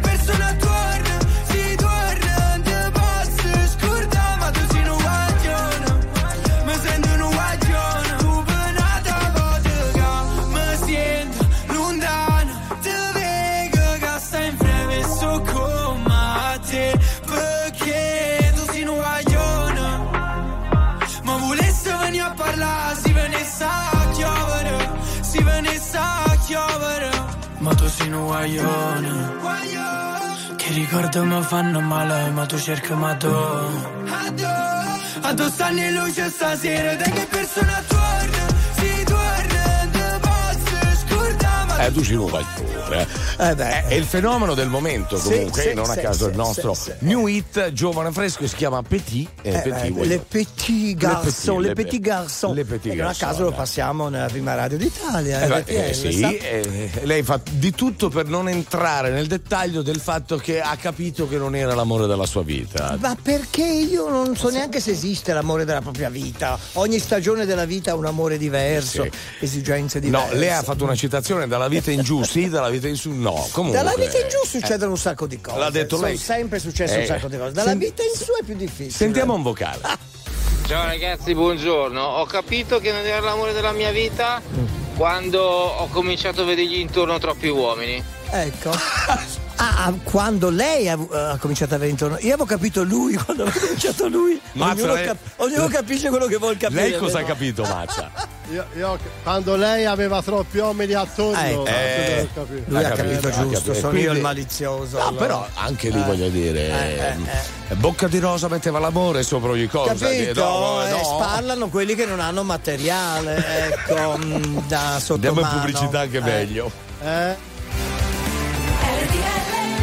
che ricordo mi fanno male, ma tu cerchi ma tu. A tu stanno in luce stasera, te che persona torna, si torna, te posso scordare, Eh, tu sei un guaglione. Eh. È il fenomeno del momento comunque, sì, non a sì, caso sì, il nostro new hit giovane fresco si chiama Petit. eh, Eh, Petit eh, le petit garçons, Le petit- petit garçons. le petit E non a caso lo eh. passiamo nella prima radio d'Italia. Eh, beh, RTL, eh, sì, eh, lei fa di tutto per non entrare nel dettaglio del fatto che ha capito che non era l'amore della sua vita. Ma perché io non so neanche se esiste l'amore della propria vita. Ogni stagione della vita ha un amore diverso, esigenze No, diverse. lei ha fatto una citazione dalla vita in giù, sì, dalla vita in su, no. Comunque, Dalla vita in giù succedono un sacco di cose. L'ha detto Sono lei. sempre successe un Eh, sacco di cose. Dalla sen- vita in su è più difficile. Sentiamo un vocale. Ciao ragazzi, buongiorno. Ho capito che non era l'amore della mia vita quando ho cominciato a vedergli intorno troppi uomini. Ecco. (laughs) Ah, ah, quando lei ha, ha cominciato a avere intorno. Io avevo capito lui (laughs) quando ha cominciato lui. Mazza, ognuno, lei- cap- ognuno capisce quello che vuol capire. Lei cosa ha capito, Mazza? (laughs) Io, io- quando lei aveva troppi uomini attorno, Ah, ecco. eh, Eh. Lui ha capito, capito, giusto, capito. sono Quindi- io il malizioso. No, allora. però anche lì Eh. voglio dire, Eh, eh, eh, Bocca di Rosa metteva l'amore sopra ogni cosa. Capito? No, Eh, no. Sparlano quelli che non hanno materiale, ecco, mm, da sotto Andiamo in pubblicità anche Eh. meglio. Eh?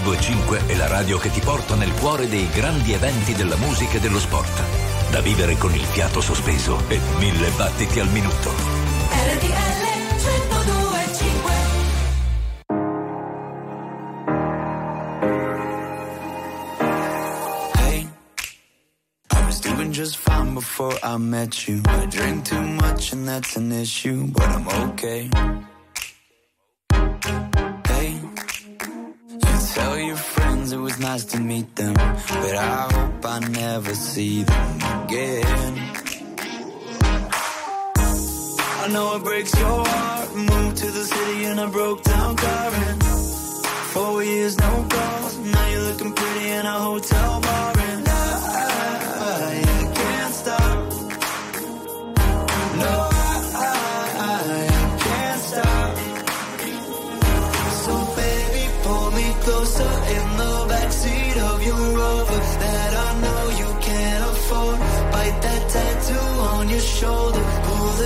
1025 è la radio che ti porta nel cuore dei grandi eventi della musica e dello sport. Da vivere con il fiato sospeso e mille battiti al minuto. RTL 1025 Hey, I was doing just fine before I met you. I drink too much and that's an issue, but I'm okay. See them again. I know it breaks your heart. Moved to the city in a broke down car and Four years, no calls. Now you're looking pretty in a hotel bar, and I, I can't stop. No, I, I can't stop. So baby, pull me closer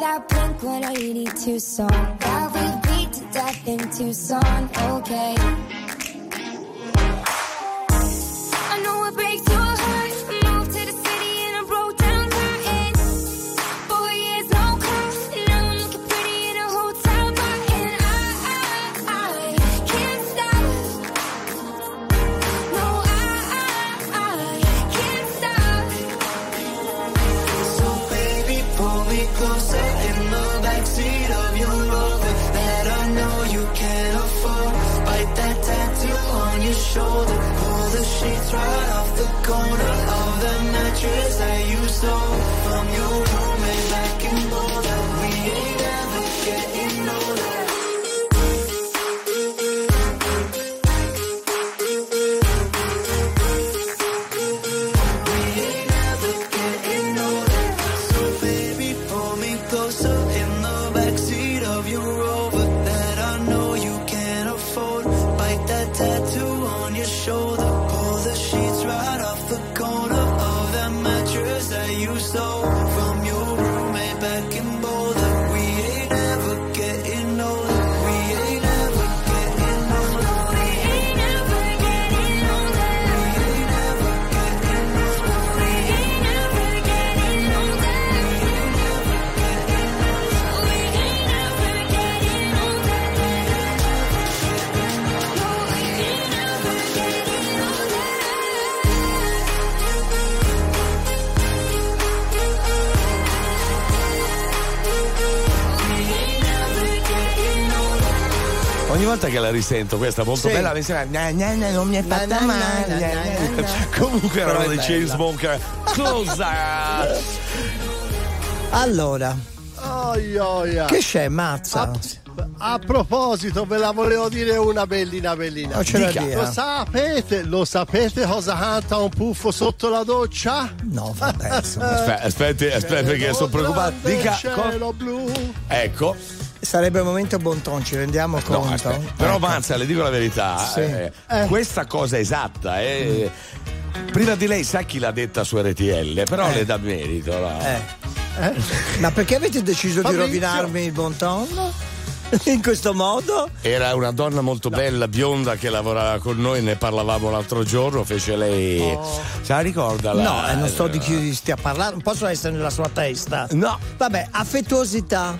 That Blink 182 song that we beat to death in Tucson. Okay. Sheets right off the corner of the mattress that you stole from your volta che la risento, questa molto Sì. bella, mi sembra "Na, na, na, non mi è fatta male. (laughs) Comunque erano dei. Chainsmoker. (laughs) Closer! Allora, Oi, oia. che c'è, mazza? A proposito, ve la volevo dire una bellina bellina. Oh. Lo sapete, lo sapete cosa canta un puffo sotto la doccia? No, vabbè, aspetti, aspetta perché sono preoccupato. Dica. co- cielo blu. Ecco. Sarebbe il momento Bonton, ci rendiamo No, conto? aspetta. Però Ecco. Manza, le dico la verità, Sì. eh, Eh. questa cosa esatta eh, Prima di lei sa chi l'ha detta su RTL, però Eh. le dà merito. va. Eh. Ma perché avete deciso Fabrizio. di rovinarmi il Bonton? (laughs) In questo modo? Era una donna molto bella, bionda, che lavorava con noi, ne parlavamo l'altro giorno, fece lei. Se la ricorda No, eh, non so di chi stia parlando, non posso essere nella sua testa. No. Vabbè, affettuosità.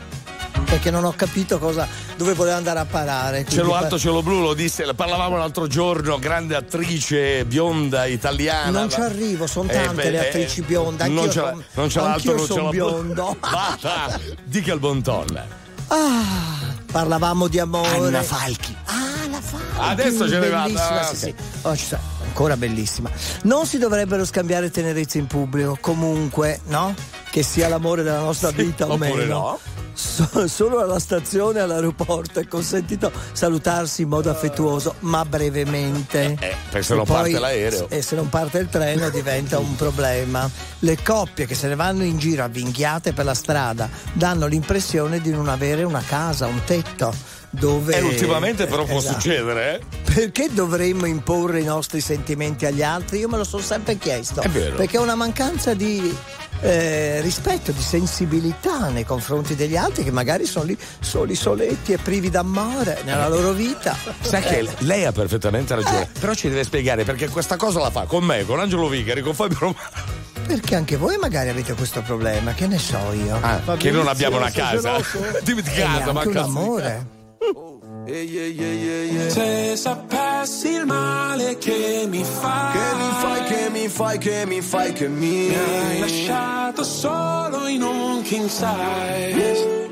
Perché non ho capito cosa, dove voleva andare a parare. Cielo alto, cielo blu, lo disse, la parlavamo l'altro giorno, grande attrice bionda italiana. Non ci arrivo, sono Eh, tante beh, le eh, attrici bionde. Non anch'io non anch'io non ce son l'ha blu. biondo. (laughs) Basta, dica il bon ton. Ah, parlavamo di amore. Anna Falchi. Ah, la Falchi. Adesso ce ne ah, sì, sì. sì. Oh, ci sta, ancora bellissima. Non si dovrebbero scambiare tenerezze in pubblico, comunque, no? Che sia l'amore della nostra vita o meno. no. So- solo alla stazione, all'aeroporto è consentito salutarsi in modo affettuoso, ma brevemente. Eh, perché se non poi- parte l'aereo. E se non parte il treno (laughs) diventa un problema. Le coppie che se ne vanno in giro avvinghiate per la strada danno l'impressione di non avere una casa, un tetto. Dove... E ultimamente però può Esatto. succedere, eh? Perché dovremmo imporre i nostri sentimenti agli altri? Io me lo sono sempre chiesto. È vero. Perché è una mancanza di eh, rispetto, di sensibilità nei confronti degli altri che magari sono lì soli, soletti e privi d'amore nella loro vita. Sai che Eh, lei ha perfettamente ragione, però ci deve spiegare perché questa cosa la fa con me, con Angelo Vigari, con Fabio Romano. Perché anche voi magari avete questo problema, che ne so io. Ah, che non abbiamo una casa. Dimmi di E casa, neanche un cazzo. amore. Se sapessi il male che mi fai Che mi fai, che mi fai, che mi fai, che mi Mi hai lasciato solo in un king size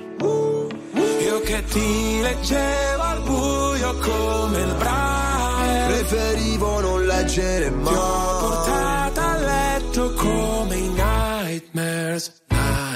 Io che ti leggevo al buio come il braille Preferivo non leggere mai Ti ho portata a letto come i nightmares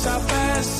se sapessi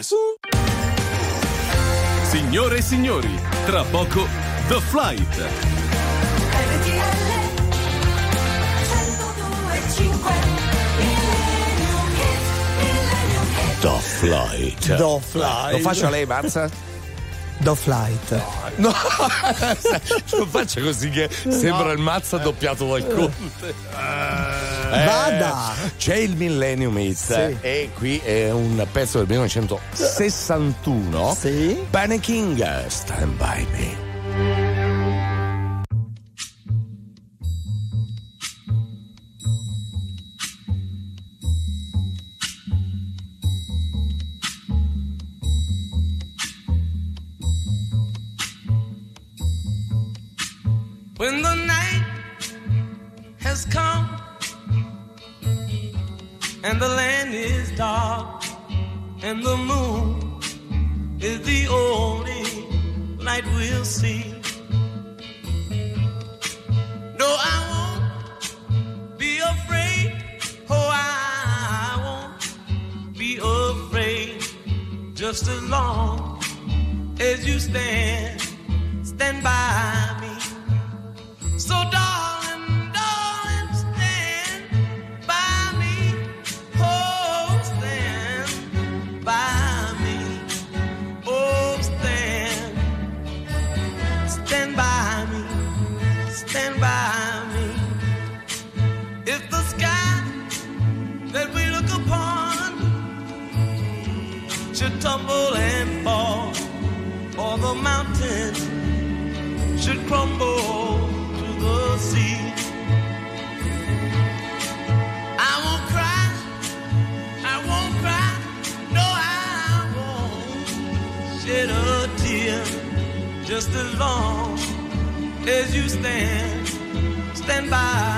nightmares Signore e signori, tra poco The Flight. The Flight. Do Flight. Lo faccio a lei, Marza? Do Flight. No, (laughs) non faccia così che sembra il mazza doppiato dal conte. Eh, Vada. C'è il Millennium Hits Sì. e qui è un pezzo del 1961. Sì. King, Stand By Me. You stand, stand by me. So, darling, long as you stand, stand by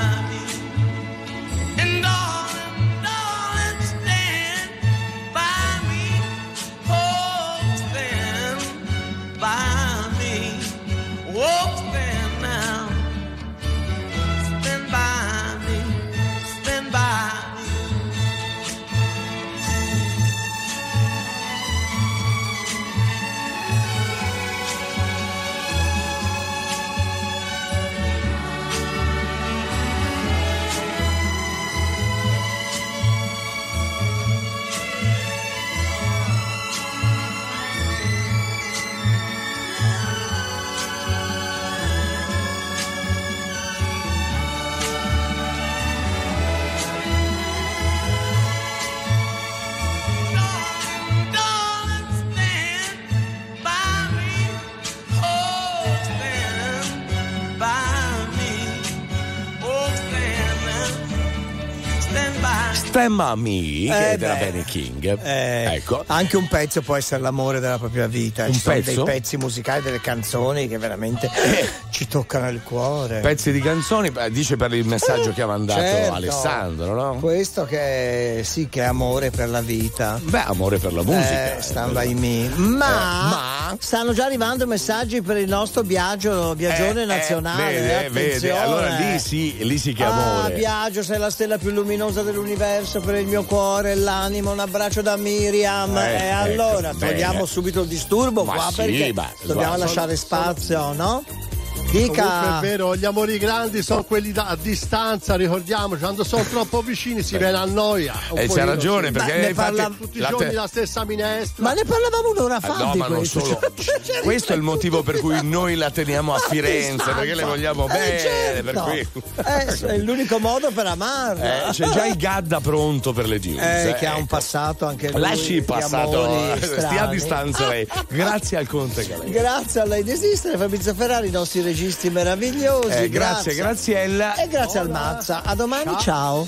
Stemma Me, che Eh è della. Benny King. Eh, ecco. Anche un pezzo può essere l'amore della propria vita. Un Ci sono pezzo? dei pezzi musicali, delle canzoni che veramente ci toccano il cuore. Pezzi di canzoni, eh, dice per il messaggio che ha mandato Certo. Alessandro, no? Questo che sì, che è amore per la vita. Beh, amore per la musica. Eh, stand by me. Ma, Eh, ma- stanno già arrivando messaggi per il nostro viaggio, viaggione Eh, eh, nazionale. vede, eh, vede. Allora lì sì, lì sì che è Ah, amore. Biagio, sei la stella più luminosa dell'universo per il mio cuore l'animo. Un abbraccio da Miriam. Eh, e allora ecco, togliamo bene. subito il disturbo Ma qua sì, perché ma dobbiamo guarda. lasciare spazio, no? Comunque è Dica. vero, gli amori grandi sono quelli da- a distanza, ricordiamoci, quando sono troppo vicini si viene a noia. Un Eh, c'ha io ragione, sì. perché ne parla tutti i la giorni te- la stessa minestra. Ma ne parlavamo un'ora Ah, fa no, di ma non questo. solo. (laughs) Cioè, Questo è il motivo per cui noi la teniamo a Firenze, distanza. perché le vogliamo Eh, bene. certo. Per cui... Eh, è l'unico modo per amarla. Eh, c'è già il Gadda pronto per le. Eh, eh, che ha un ecco. passato anche lui. Lasci il di passato, (laughs) stia a distanza lei. (laughs) Grazie al Conte Galera. Grazie a lei desistere, Fabrizio Ferrari, i nostri registi meravigliosi. Eh, grazie, Graziella. E grazie al Mazza. A domani, ciao.